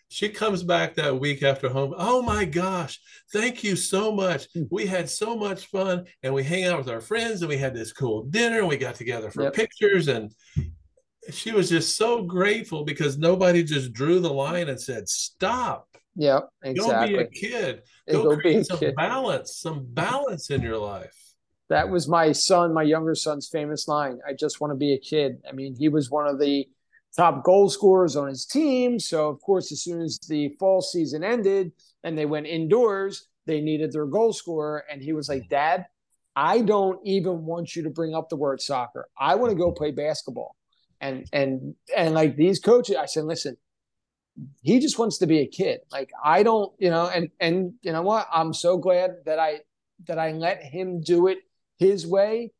She comes back that week after home. Oh my gosh, thank you so much. Hmm. We had so much fun and we hang out with our friends and we had this cool dinner and we got together for yep. pictures. And she was just so grateful because nobody just drew the line and said, stop. Yep, exactly. Go be a kid. Go, go create some kid. balance, some balance in your life that was my son, my younger son's famous line. I just want to be a kid. I mean, he was one of the top goal scorers on his team. So, of course, as soon as the fall season ended and they went indoors, they needed their goal scorer. And he was like, Dad, I don't even want you to bring up the word soccer. I want to go play basketball. And and and like these coaches, I said, listen, he just wants to be a kid. Like I don't, you know, and and you know what? I'm so glad that I that I let him do it his way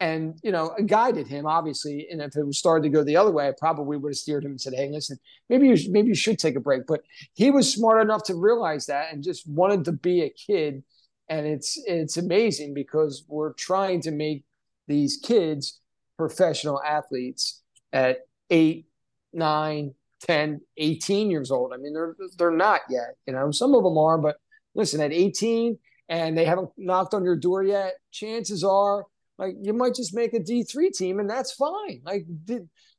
and you know guided him obviously. And if it was started to go the other way i probably would have steered him and said hey listen maybe you should, maybe you should take a break. But he was smart enough to realize that and just wanted to be a kid. And it's it's amazing because we're trying to make these kids professional athletes at 8 9 10 18 years old. I mean they're they're not yet you know some of them are but listen at 18 and they haven't knocked on your door yet, chances are like you might just make a D3 team and that's fine. Like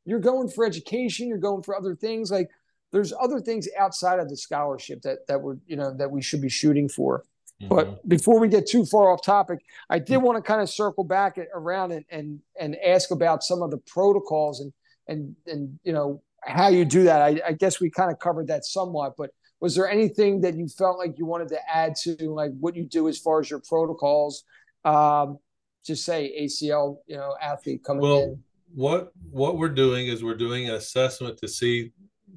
you're going for education, you're going for other things. Like there's other things outside of the scholarship that that we're, you know, that we should be shooting for. Mm-hmm. But before we get too far off topic, I did want to kind of circle back around and and and ask about some of the protocols and and and you know how you do that. I, I guess we kind of covered that somewhat, but was there anything that you felt like you wanted to add to like what you do as far as your protocols um just say acl you know athlete coming well, in? what what we're doing is we're doing an assessment to see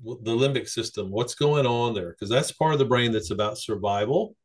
the limbic system what's going on there because that's part of the brain that's about survival.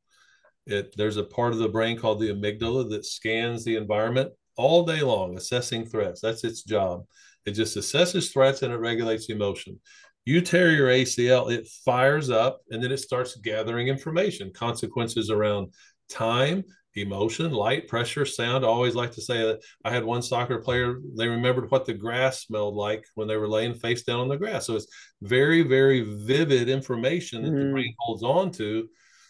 It there's a part of the brain called the amygdala that scans the environment all day long assessing threats. That's its job. It just assesses threats and it regulates emotion you tear your ACL, it fires up and then it starts gathering information, consequences around time, emotion, light, pressure, sound. I always like to say that I had one soccer player, they remembered what the grass smelled like when they were laying face down on the grass. So it's very, very vivid information that mm-hmm. the brain holds on to.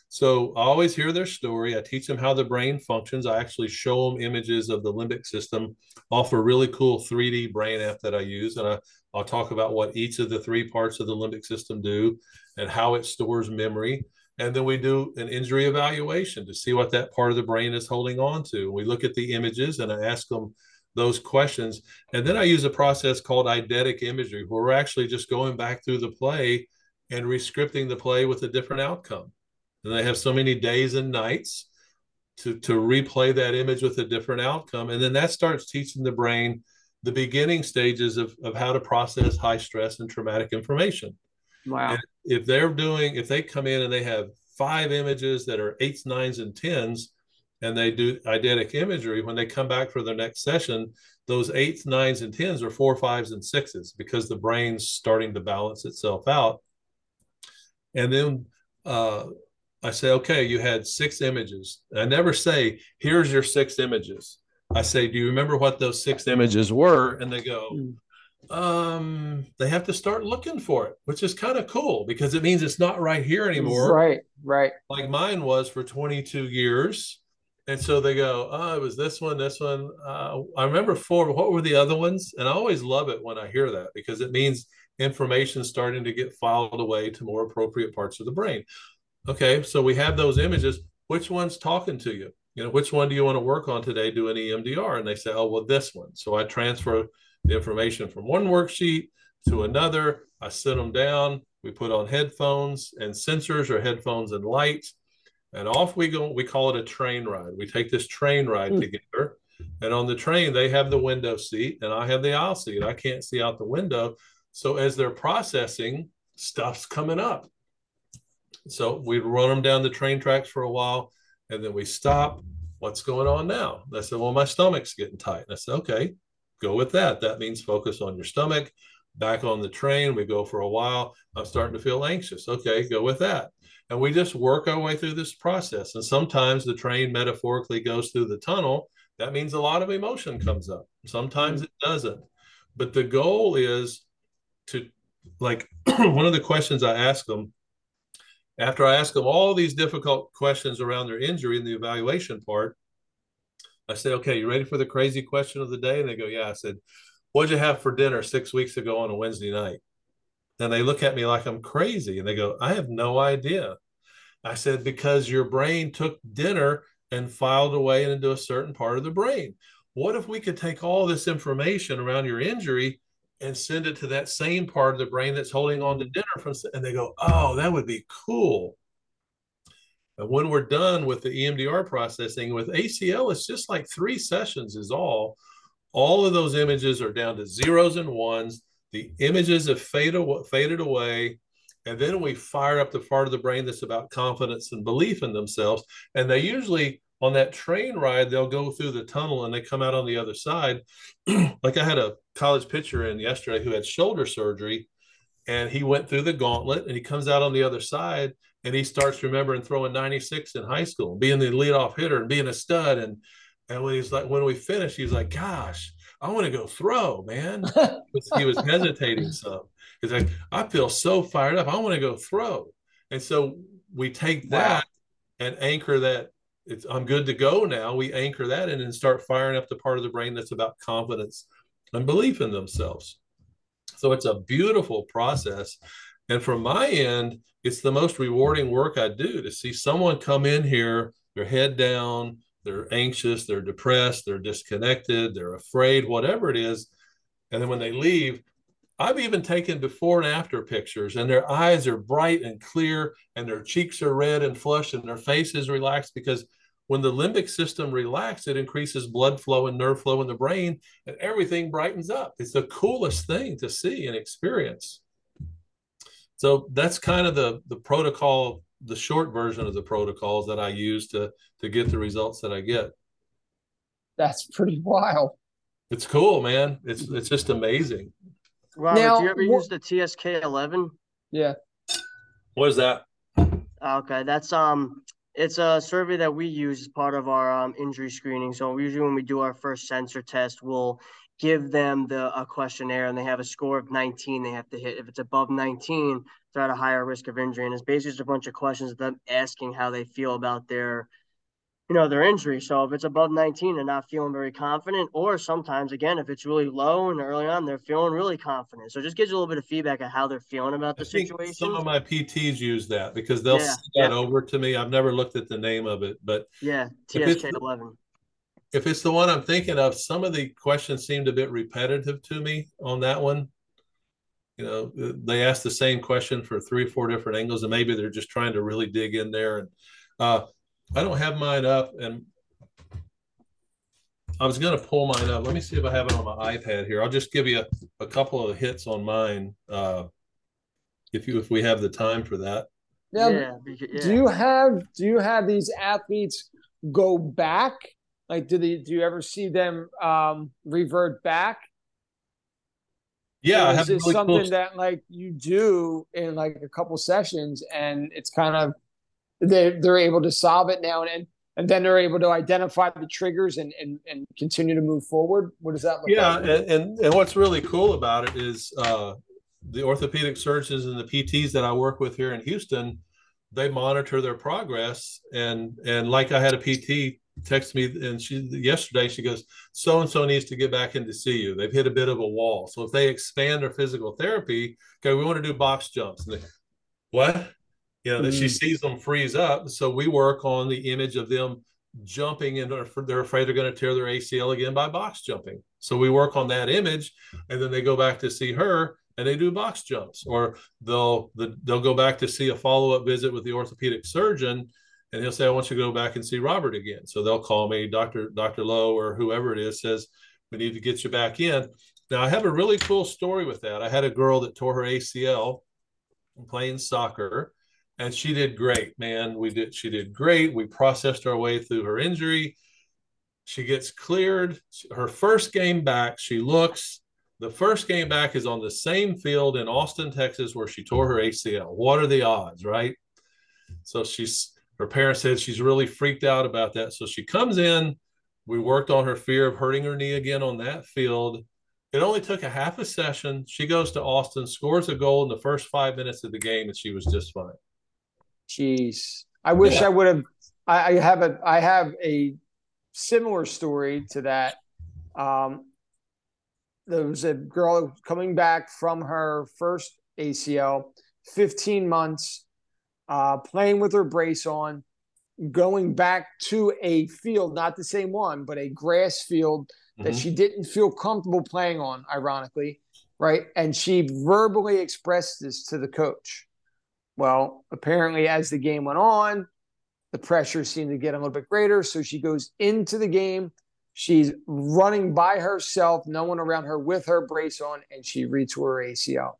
So I always hear their story. I teach them how the brain functions. I actually show them images of the limbic system off a really cool 3D brain app that I use. And I, I'll talk about what each of the three parts of the limbic system do and how it stores memory. And then we do an injury evaluation to see what that part of the brain is holding on to. We look at the images and I ask them those questions. And then I use a process called eidetic imagery, where we're actually just going back through the play and rescripting the play with a different outcome. And they have so many days and nights to to replay that image with a different outcome and then that starts teaching the brain the beginning stages of, of how to process high stress and traumatic information wow and if they're doing if they come in and they have five images that are eights nines and tens and they do eidetic imagery when they come back for their next session those eights nines and tens are four fives and sixes because the brain's starting to balance itself out and then uh, I say, okay, you had six images. I never say, here's your six images. I say, do you remember what those six images were? And they go, hmm. um, they have to start looking for it, which is kind of cool because it means it's not right here anymore. Right, right. Like mine was for 22 years. And so they go, oh, it was this one, this one. Uh, I remember four. What were the other ones? And I always love it when I hear that because it means information starting to get filed away to more appropriate parts of the brain. Okay, so we have those images. Which one's talking to you? You know, which one do you want to work on today? Do an EMDR, and they say, oh, well, this one. So I transfer the information from one worksheet to another. I sit them down. We put on headphones and sensors or headphones and lights, and off we go. We call it a train ride. We take this train ride mm. together, and on the train they have the window seat, and I have the aisle seat. I can't see out the window, so as they're processing, stuff's coming up. So we'd run them down the train tracks for a while, and then we stop. What's going on now? And I said, Well, my stomach's getting tight. And I said, Okay, go with that. That means focus on your stomach. Back on the train, we go for a while. I'm starting to feel anxious. Okay, go with that. And we just work our way through this process. And sometimes the train metaphorically goes through the tunnel. That means a lot of emotion comes up. Sometimes it doesn't. But the goal is to like one of the questions I ask them after I ask them all these difficult questions around their injury in the evaluation part, I say, okay, you ready for the crazy question of the day? And they go, yeah. I said, what'd you have for dinner six weeks ago on a Wednesday night? And they look at me like I'm crazy and they go, I have no idea. I said, because your brain took dinner and filed away into a certain part of the brain. What if we could take all this information around your injury and send it to that same part of the brain that's holding on to mm-hmm. dinner from and they go oh that would be cool. And when we're done with the emdr processing with acl it's just like three sessions is all. All of those images are down to zeros and ones. The images have faded, faded away and then we fire up the part of the brain that's about confidence and belief in themselves and they usually on that train ride, they'll go through the tunnel and they come out on the other side. like I had a college pitcher in yesterday who had shoulder surgery and he went through the gauntlet and he comes out on the other side and he starts remembering throwing 96 in high school, being the leadoff hitter and being a stud. And and when he's like, when we finished, he's like, gosh, I want to go throw, man. he was hesitating some. He's like, I feel so fired up. I want to go throw. And so we take that wow. and anchor that it's I'm good to go now. We anchor that in and start firing up the part of the brain that's about confidence and belief in themselves. So it's a beautiful process. And from my end, it's the most rewarding work I do to see someone come in here, their head down, they're anxious, they're depressed, they're disconnected, they're afraid, whatever it is. And then when they leave, I've even taken before and after pictures, and their eyes are bright and clear, and their cheeks are red and flushed, and their face is relaxed because when the limbic system relaxes, it increases blood flow and nerve flow in the brain, and everything brightens up. It's the coolest thing to see and experience. So that's kind of the the protocol, the short version of the protocols that I use to to get the results that I get. That's pretty wild. It's cool, man. It's it's just amazing. Robert, now, do you ever what, use the TSK eleven? Yeah. What is that? Okay, that's um, it's a survey that we use as part of our um, injury screening. So usually when we do our first sensor test, we'll give them the a questionnaire, and they have a score of 19 they have to hit. If it's above 19, they're at a higher risk of injury. And it's basically just a bunch of questions of them asking how they feel about their you know, their injury. So if it's above 19, they're not feeling very confident. Or sometimes, again, if it's really low and early on, they're feeling really confident. So it just gives you a little bit of feedback of how they're feeling about the situation. Some of my PTs use that because they'll yeah, send that yeah. over to me. I've never looked at the name of it, but yeah, TSK 11. If it's the one I'm thinking of, some of the questions seemed a bit repetitive to me on that one. You know, they ask the same question for three or four different angles, and maybe they're just trying to really dig in there. And uh, I don't have mine up, and I was going to pull mine up. Let me see if I have it on my iPad here. I'll just give you a, a couple of hits on mine, uh, if you if we have the time for that. Yeah. yeah. Do you have do you have these athletes go back? Like, do they do you ever see them um, revert back? Yeah, is this really something cool... that like you do in like a couple sessions, and it's kind of they they're able to solve it now. And then, and then they're able to identify the triggers and and, and continue to move forward. What does that look yeah, like? Yeah, and, and and what's really cool about it is uh, the orthopedic surgeons and the PTs that I work with here in Houston, they monitor their progress, and and like I had a PT text me and she yesterday she goes so and so needs to get back in to see you. They've hit a bit of a wall. So if they expand their physical therapy okay we want to do box jumps. And they, what you know mm. that she mm. sees them freeze up so we work on the image of them jumping and they're afraid they're going to tear their acl again by box jumping so we work on that image and then they go back to see her and they do box jumps or they'll they'll go back to see a follow-up visit with the orthopedic surgeon and he'll say, I want you to go back and see Robert again. So they'll call me, Dr. Dr. Lowe or whoever it is says, we need to get you back in. Now I have a really cool story with that. I had a girl that tore her ACL playing soccer and she did great, man. We did, she did great. We processed our way through her injury. She gets cleared. Her first game back, she looks. The first game back is on the same field in Austin, Texas, where she tore her ACL. What are the odds, right? So she's her parents said she's really freaked out about that. So she comes in. We worked on her fear of hurting her knee again on that field. It only took a half a session. She goes to Austin, scores a goal in the first five minutes of the game, and she was just fine. Jeez, I wish yeah. I would have. I, I have a. I have a similar story to that. Um, there was a girl coming back from her first ACL, 15 months uh, playing with her brace on, going back to a field, not the same one, but a grass field that mm-hmm. she didn't feel comfortable playing on, ironically, right? And she verbally expressed this to the coach. Well, apparently, as the game went on, the pressure seemed to get a little bit greater. So she goes into the game. She's running by herself, no one around her with her brace on, and she retore her ACL.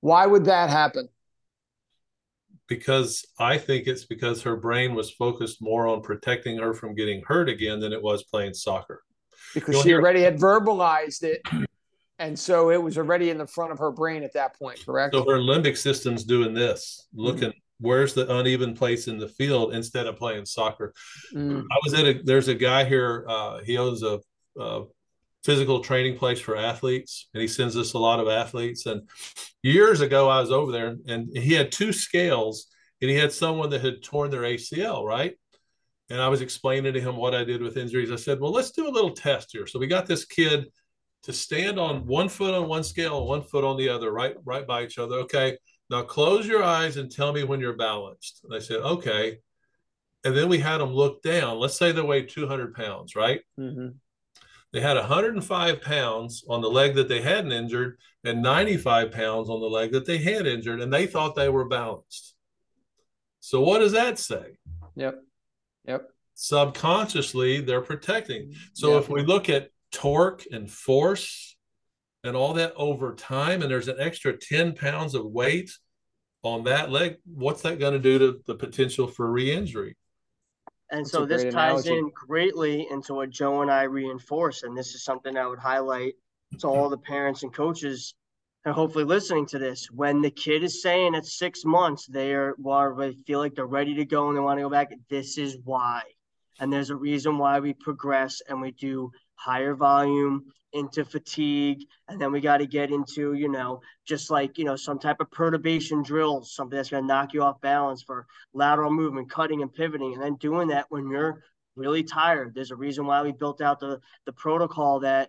Why would that happen? because I think it's because her brain was focused more on protecting her from getting hurt again than it was playing soccer. Because she already had verbalized it. And so it was already in the front of her brain at that point, correct? So her limbic system's doing this, looking mm-hmm. where's the uneven place in the field instead of playing soccer. Mm. I was at a there's a guy here, uh, he owns a, a physical training place for athletes and he sends us a lot of athletes and years ago i was over there and he had two scales and he had someone that had torn their acl right and i was explaining to him what i did with injuries i said well let's do a little test here so we got this kid to stand on one foot on one scale and one foot on the other right right by each other okay now close your eyes and tell me when you're balanced and i said okay and then we had them look down let's say they weighed 200 pounds right mm-hmm they had 105 pounds on the leg that they hadn't injured and 95 pounds on the leg that they had injured, and they thought they were balanced. So, what does that say? Yep. Yep. Subconsciously, they're protecting. So, yep. if we look at torque and force and all that over time, and there's an extra 10 pounds of weight on that leg, what's that going to do to the potential for re injury? And That's so this ties analogy. in greatly into what Joe and I reinforce. And this is something I would highlight to all the parents and coaches and hopefully listening to this. When the kid is saying at six months they are well, they feel like they're ready to go and they want to go back, this is why. And there's a reason why we progress and we do higher volume into fatigue and then we got to get into you know just like you know some type of perturbation drills something that's going to knock you off balance for lateral movement cutting and pivoting and then doing that when you're really tired. There's a reason why we built out the the protocol that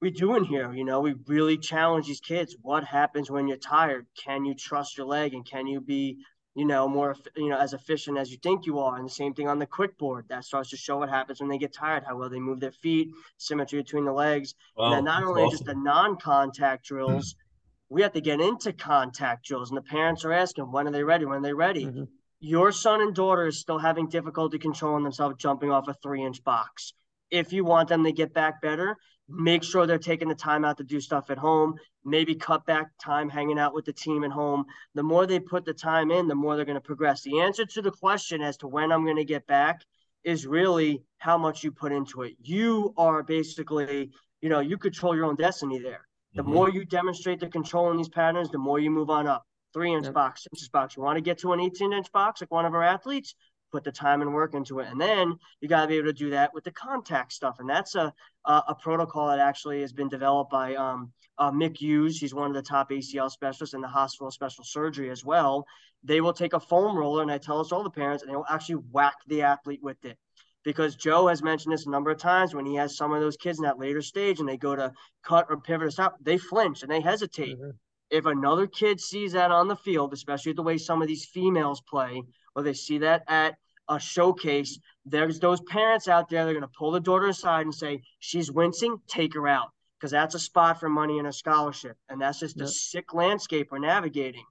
we do in here you know we really challenge these kids. What happens when you're tired? Can you trust your leg and can you be you know, more, you know, as efficient as you think you are. And the same thing on the quick board that starts to show what happens when they get tired, how well they move their feet, symmetry between the legs. Wow, and then not only awesome. just the non-contact drills, mm-hmm. we have to get into contact drills. And the parents are asking, when are they ready? When are they ready? Mm-hmm. your son and daughter is still having difficulty controlling themselves jumping off a three inch box. If you want them to get back better, make sure they're taking the time out to do stuff at home, maybe cut back time hanging out with the team at home. The more they put the time in, the more they're going to progress. The answer to the question as to when I'm going to get back is really how much you put into it. You are basically, you know, you control your own destiny there. The mm-hmm. more you demonstrate the control in these patterns, the more you move on up. Three inch yep. box, six inch box. You want to get to an 18 inch box like one of our athletes? Put the time and work into it, and then you got to be able to do that with the contact stuff. And that's a a, a protocol that actually has been developed by um, uh, Mick Hughes. He's one of the top ACL specialists in the hospital special surgery as well. They will take a foam roller, and I tell us all the parents, and they will actually whack the athlete with it because Joe has mentioned this a number of times when he has some of those kids in that later stage and they go to cut or pivot or stop, they flinch and they hesitate. Mm-hmm. If another kid sees that on the field, especially the way some of these females play, or they see that at a showcase, there's those parents out there they're going to pull the daughter aside and say, She's wincing, take her out. Because that's a spot for money and a scholarship. And that's just a sick landscape we're navigating.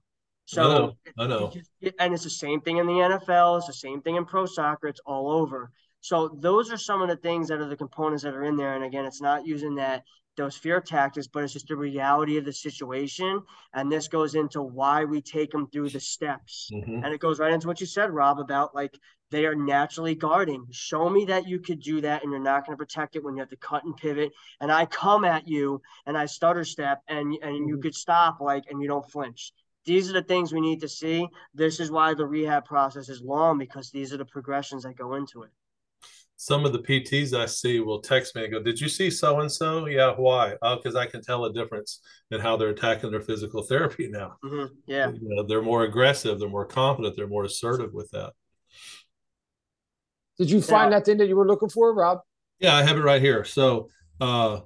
So I know. I know. and it's the same thing in the NFL, it's the same thing in pro soccer, it's all over. So those are some of the things that are the components that are in there. And again, it's not using that those fear tactics, but it's just the reality of the situation. And this goes into why we take them through the steps. Mm-hmm. And it goes right into what you said, Rob, about like they are naturally guarding. Show me that you could do that and you're not going to protect it when you have to cut and pivot. And I come at you and I stutter step and and you mm-hmm. could stop like and you don't flinch. These are the things we need to see. This is why the rehab process is long because these are the progressions that go into it some of the PTs I see will text me and go, "Did you see so and so? Yeah, why? Oh, because I can tell a difference in how they're attacking their physical therapy now. Mm-hmm. Yeah, you know, they're more aggressive, they're more confident, they're more assertive with that. Did you find yeah. that thing that you were looking for, Rob? Yeah, I have it right here. So, uh,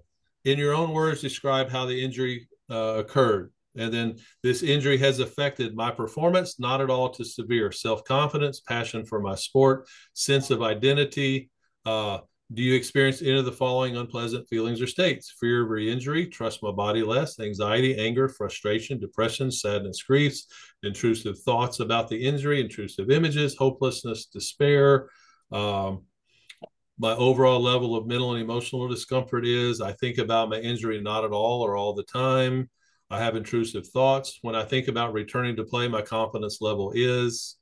in your own words, describe how the injury uh, occurred. And then this injury has affected my performance, not at all to severe self confidence, passion for my sport, sense of identity, uh, do you experience any of the following unpleasant feelings or states? Fear of re-injury, trust my body less, anxiety, anger, frustration, depression, sadness, griefs, intrusive thoughts about the injury, intrusive images, hopelessness, despair. Um, my overall level of mental and emotional discomfort is I think about my injury not at all or all the time. I have intrusive thoughts. When I think about returning to play, my confidence level is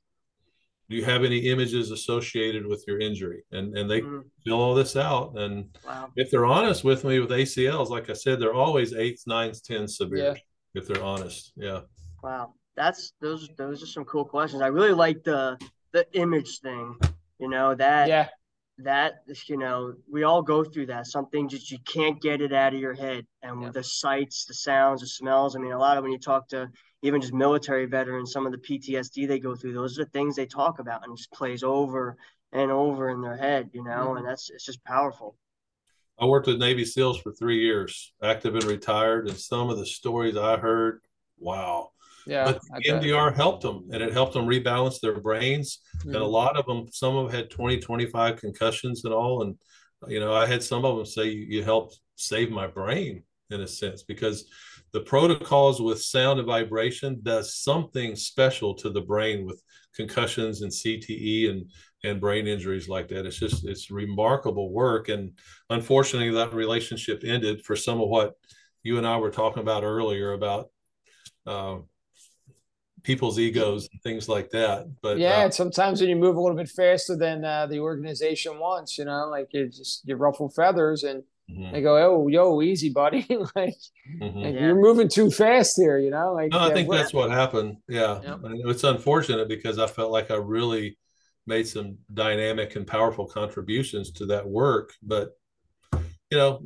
do you have any images associated with your injury and and they mm-hmm. fill all this out and wow. if they're honest with me with acls like i said they're always eights nines tens severe yeah. if they're honest yeah wow that's those those are some cool questions i really like the the image thing you know that yeah that you know we all go through that some things that you can't get it out of your head and yeah. the sights the sounds the smells i mean a lot of when you talk to even just military veterans, some of the PTSD they go through, those are the things they talk about and just plays over and over in their head, you know, mm-hmm. and that's it's just powerful. I worked with Navy SEALs for three years, active and retired, and some of the stories I heard, wow. Yeah, but EMDR helped them and it helped them rebalance their brains. Mm-hmm. And a mm-hmm. lot of them, some of them had 20, 25 concussions and all. And, you know, I had some of them say, you, you helped save my brain in a sense because the protocols with sound and vibration does something special to the brain with concussions and CTE and and brain injuries like that. It's just it's remarkable work, and unfortunately, that relationship ended for some of what you and I were talking about earlier about uh, people's egos and things like that. But yeah, uh, sometimes when you move a little bit faster than uh, the organization wants, you know, like you just you ruffle feathers and Mm-hmm. They go, oh, yo, easy, buddy. like, mm-hmm. like yeah. you're moving too fast here, you know. Like, no, I think that's what happened. Yeah, yep. it's unfortunate because I felt like I really made some dynamic and powerful contributions to that work. But you know,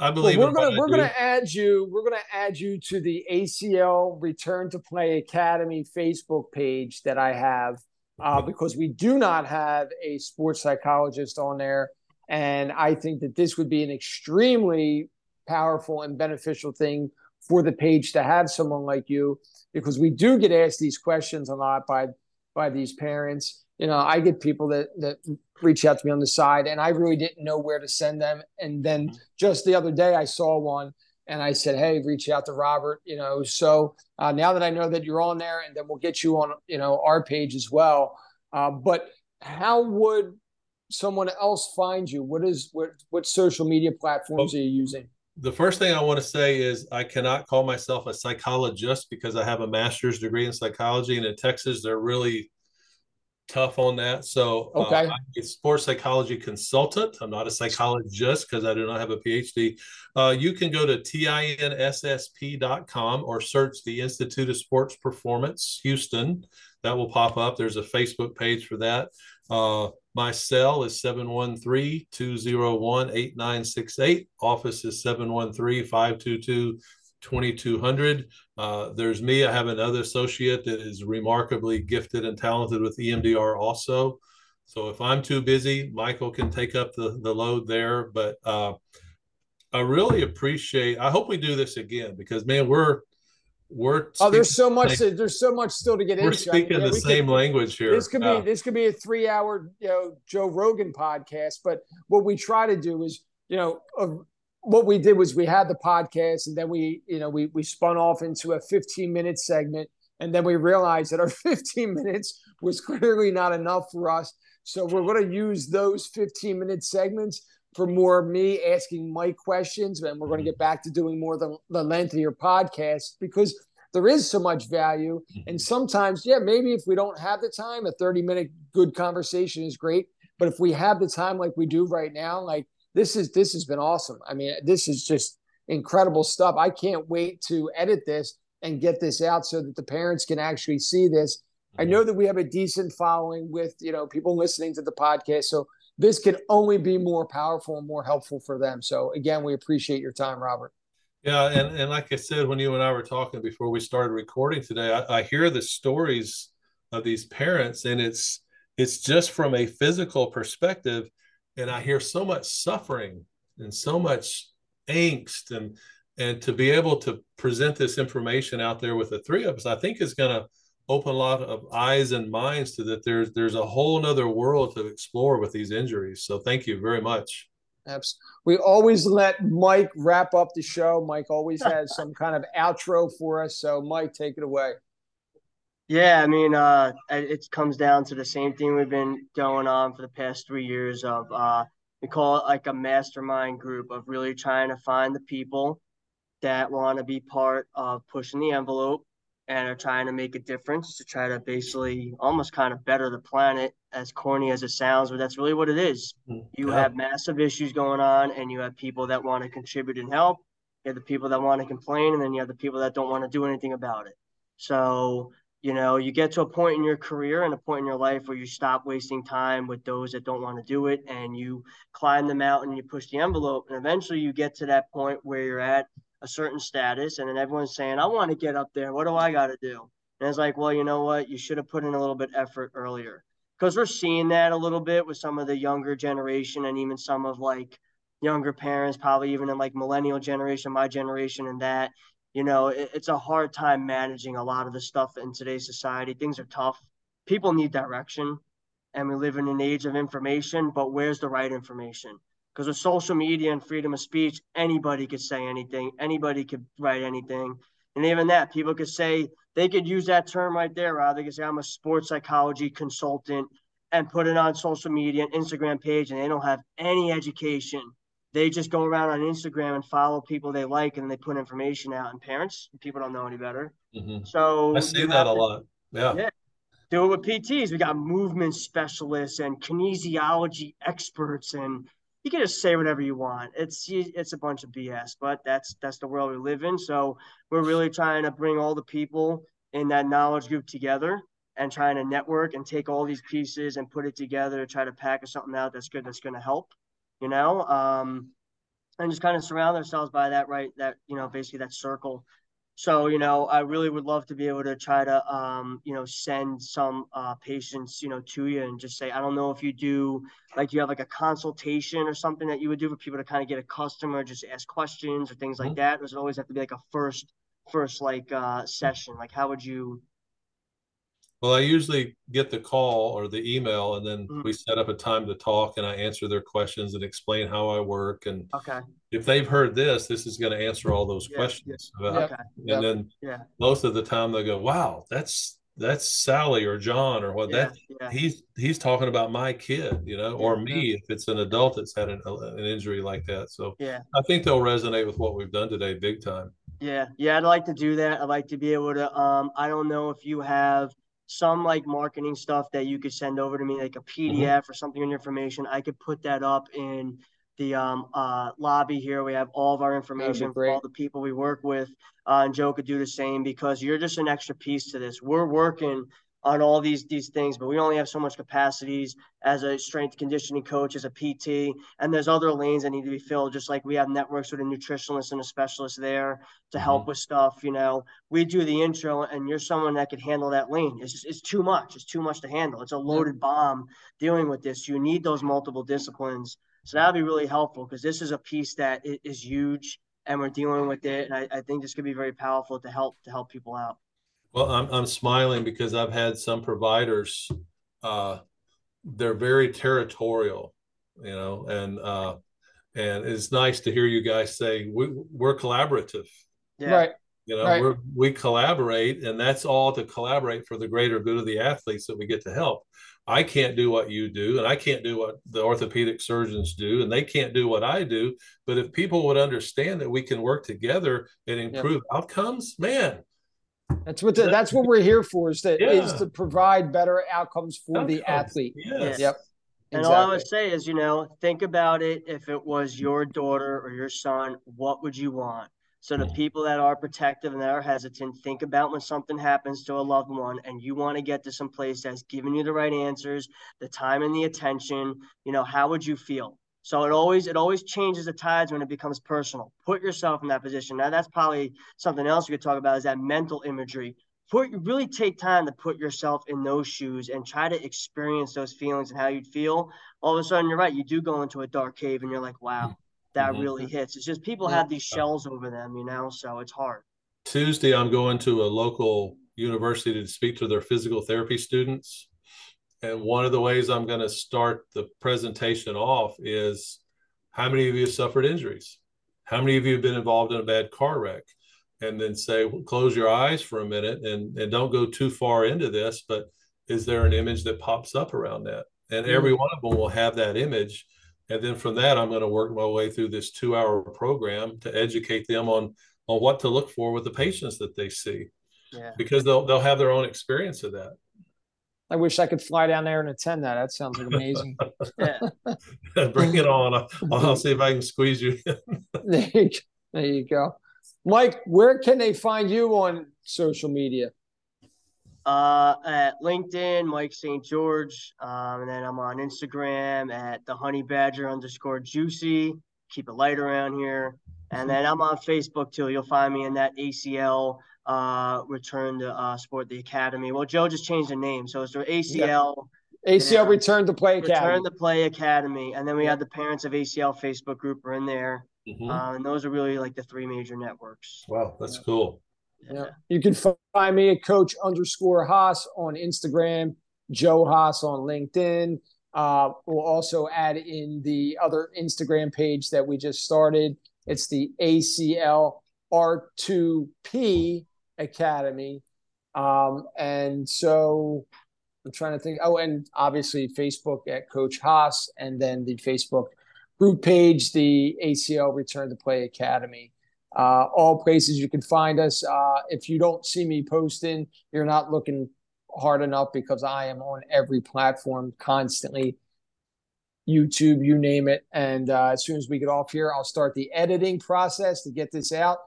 I believe well, we're gonna we're gonna add you. We're gonna add you to the ACL Return to Play Academy Facebook page that I have uh, because we do not have a sports psychologist on there. And I think that this would be an extremely powerful and beneficial thing for the page to have someone like you because we do get asked these questions a lot by by these parents. You know, I get people that that reach out to me on the side and I really didn't know where to send them. And then just the other day I saw one and I said, "Hey, reach out to Robert." You know, so uh, now that I know that you're on there, and then we'll get you on, you know, our page as well. Uh, but how would someone else find you? What is what what social media platforms well, are you using? The first thing I want to say is I cannot call myself a psychologist because I have a master's degree in psychology, and in Texas they're really tough on that. So uh, okay. Uh, I'm a sports psychology consultant. I'm not a psychologist because I do not have a PhD. Uh, you can go to tinssp.com or search the Institute of Sports Performance Houston. That will pop up. There's a Facebook page for that. Uh, my cell is 713 201 8968. Office is 713 522 2200. Uh, there's me. I have another associate that is remarkably gifted and talented with EMDR also. So if I'm too busy, Michael can take up the, the load there. But uh, I really appreciate, I hope we do this again because, man, we're, we're oh there's so much to, there's so much still to get we're into. speaking I mean, yeah, the same could, language here. this could be this could be a three hour you know joe rogan podcast but what we try to do is you know what we did was we had the podcast and then we you know we we spun off into a 15 minute segment and then we realized that our 15 minutes was clearly not enough for us. So we're going to use those 15 minute segments for more me asking mike questions and we're going to get back to doing more the, the lengthier podcast because there is so much value and mm-hmm. sometimes yeah maybe if we don't have the time a 30 minute good conversation is great but if we have the time like we do right now like this is this has been awesome. I mean, this is just incredible stuff. I can't wait to edit this and get this out so that the parents can actually see this. I know that we have a decent following with you know people listening to the podcast, so this can only be more powerful and more helpful for them. So again, we appreciate your time, Robert. Yeah, and, and like I said, when you and I were talking before we started recording today, I, I hear the stories of these parents, and it's it's just from a physical perspective and I hear so much suffering and so much angst and and to be able to present this information out there with the three of us, I think is going to open a lot of eyes and minds to that there's there's a whole nother world to explore with these injuries. So thank you very much. Absolutely. We always let Mike wrap up the show. Mike always has some kind of outro for us. So Mike, take it away. Yeah, I mean, uh, it comes down to the same thing we've been going on for the past three years of uh, we call it like a mastermind group of really trying to find the people that want to be part of pushing the envelope and are trying to make a difference to try to basically almost kind of better the planet as corny as it sounds but that's really what it is. Mm, you yeah. have massive issues going on and you have people that want to contribute and help. You have the people that want to complain and then you have the people that don't want to do anything about it. So you know you get to a point in your career and a point in your life where you stop wasting time with those that don't want to do it and you climb the mountain and you push the envelope and eventually you get to that point where you're at a certain status and then everyone's saying i want to get up there what do i got to do and it's like well you know what you should have put in a little bit effort earlier because we're seeing that a little bit with some of the younger generation and even some of like younger parents probably even in like millennial generation my generation and that you know, it, it's a hard time managing a lot of the stuff in today's society. Things are tough. People need direction, and we live in an age of information, but where's the right information? Because with social media and freedom of speech, anybody could say anything, anybody could write anything. And even that, people could say they could use that term right there, rather they could say I'm a sports psychology consultant and put it on social media and Instagram page, and they don't have any education they just go around on Instagram and follow people they like and they put information out. And parents, people don't know any better. Mm-hmm. So I see that a lot. Yeah. yeah. Do it with PTs. We got movement specialists and kinesiology experts, and you can just say whatever you want. It's it's a bunch of BS, but that's that's the world we live in. So we're really trying to bring all the people in that knowledge group together and trying to network and take all these pieces and put it together to try to package something out that's good that's going to help you know, um, and just kind of surround ourselves by that, right? That, you know, basically that circle. So, you know, I really would love to be able to try to, um, you know, send some uh, patients, you know, to you and just say, I don't know if you do, like, you have like a consultation or something that you would do for people to kind of get a customer, just ask questions or things mm-hmm. like that. Does it always have to be like a first, first like uh, session? Like, how would you, Well, I usually get the call or the email, and then Mhm. we set up a time to talk, and I answer their questions and explain how I work. And Okay. if they've heard this, this is going to answer all those Yeah, questions. about- Okay. And Yep. then Yeah. most of the time they go, "Wow, that's that's Sally or John or what Yeah. that Yeah. he's he's talking about my kid, you know, or me if it's an adult that's had an, an injury like that." So Yeah. I think they'll resonate with what we've done today, big time. Yeah, yeah, I'd like to do that. I'd like to be able to. Um, I don't know if you have some like marketing stuff that you could send over to me, like a PDF or something in information. I could put that up in the um uh lobby here. We have all of our information for all the people we work with. Uh, and Joe could do the same because you're just an extra piece to this. We're working on all these these things, but we only have so much capacities as a strength conditioning coach, as a PT, and there's other lanes that need to be filled. Just like we have networks with a nutritionist and a specialist there to help Mhm. with stuff. You know, we do the intro, and you're someone that could handle that lane. It's just, it's too much. It's too much to handle. It's a loaded bomb dealing with this. You need those multiple disciplines. So that'd be really helpful because this is a piece that is huge, and we're dealing with it. And I, I think this could be very powerful to help to help people out. Well, I'm I'm smiling because I've had some providers, uh, they're very territorial, you know, and uh, and it's nice to hear you guys say we we're collaborative. Yeah. Right. You know, Right. we're we collaborate, and that's all to collaborate for the greater good of the athletes that we get to help. I can't do what you do, and I can't do what the orthopedic surgeons do, and they can't do what I do. But if people would understand that we can work together and improve outcomes, man, That's what the, that's what we're here for is to is to provide better outcomes for the athlete. Yes. Yep. And all I would say is, you know, think about it. If it was your daughter or your son, what would you want? So the people that are protective and that are hesitant, think about when something happens to a loved one and you want to get to some place that's giving you the right answers, the time and the attention, you know, how would you feel? So it always it always changes the tides when it becomes personal. Put yourself in that position. Now that's probably something else we could talk about is that mental imagery put really take time to put yourself in those shoes and try to experience those feelings and how you'd feel. All of a sudden, you're right. You do go into a dark cave and you're like, wow, that Mhm. really hits. It's just people have these shells over them, you know, so it's hard. Tuesday, I'm going to a local university to speak to their physical therapy students. And one of the ways I'm going to start the presentation off is how many of you have suffered injuries? How many of you have been involved in a bad car wreck? And then say, well, close your eyes for a minute and, and don't go too far into this, but is there an image that pops up around that? And hmm. every one of them will have that image. And then from that, I'm going to work my way through this two hour program to educate them on on what to look for with the patients that they see Yeah. because they'll they'll have their own experience of that. I wish I could fly down there and attend that. That sounds like amazing. Yeah. Bring it on. I'll, I'll see if I can squeeze you. in. there, you, there you go. Mike, where can they find you on social media? Uh, at LinkedIn, Mike St. George. Um, and then I'm on Instagram at the honey badger underscore juicy. Keep it light around here. And then I'm on Facebook too. You'll find me in that ACL uh, return to uh, sport the academy. Well, Joe just changed the name, so it's the ACL ACL Yeah. Return to Play Academy. Return to Play Academy, and then we Yeah. have the Parents of ACL Facebook group are in there, Mhm. uh, and those are really like the three major networks. Wow, that's cool. Yeah. You can find me at Coach underscore Hos on Instagram, Joe Hos on LinkedIn. Uh, we'll also add in the other Instagram page that we just started. It's the ACL R2P Academy. Um, and so I'm trying to think. Oh, and obviously Facebook at Coach Hos, and then the Facebook group page, the ACL Return to Play Academy uh, all places you can find us. Uh, if you don't see me posting, you're not looking hard enough because I am on every platform constantly. YouTube, you name it. And uh, as soon as we get off here, I'll start the editing process to get this out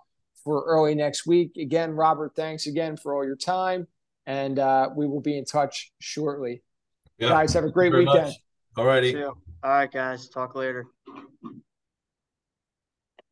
for early next week. Again, Robert, thanks again for all your time. And uh, we will be in touch shortly. Yeah. Guys, have a great weekend. much. All righty. All right, guys. Talk later.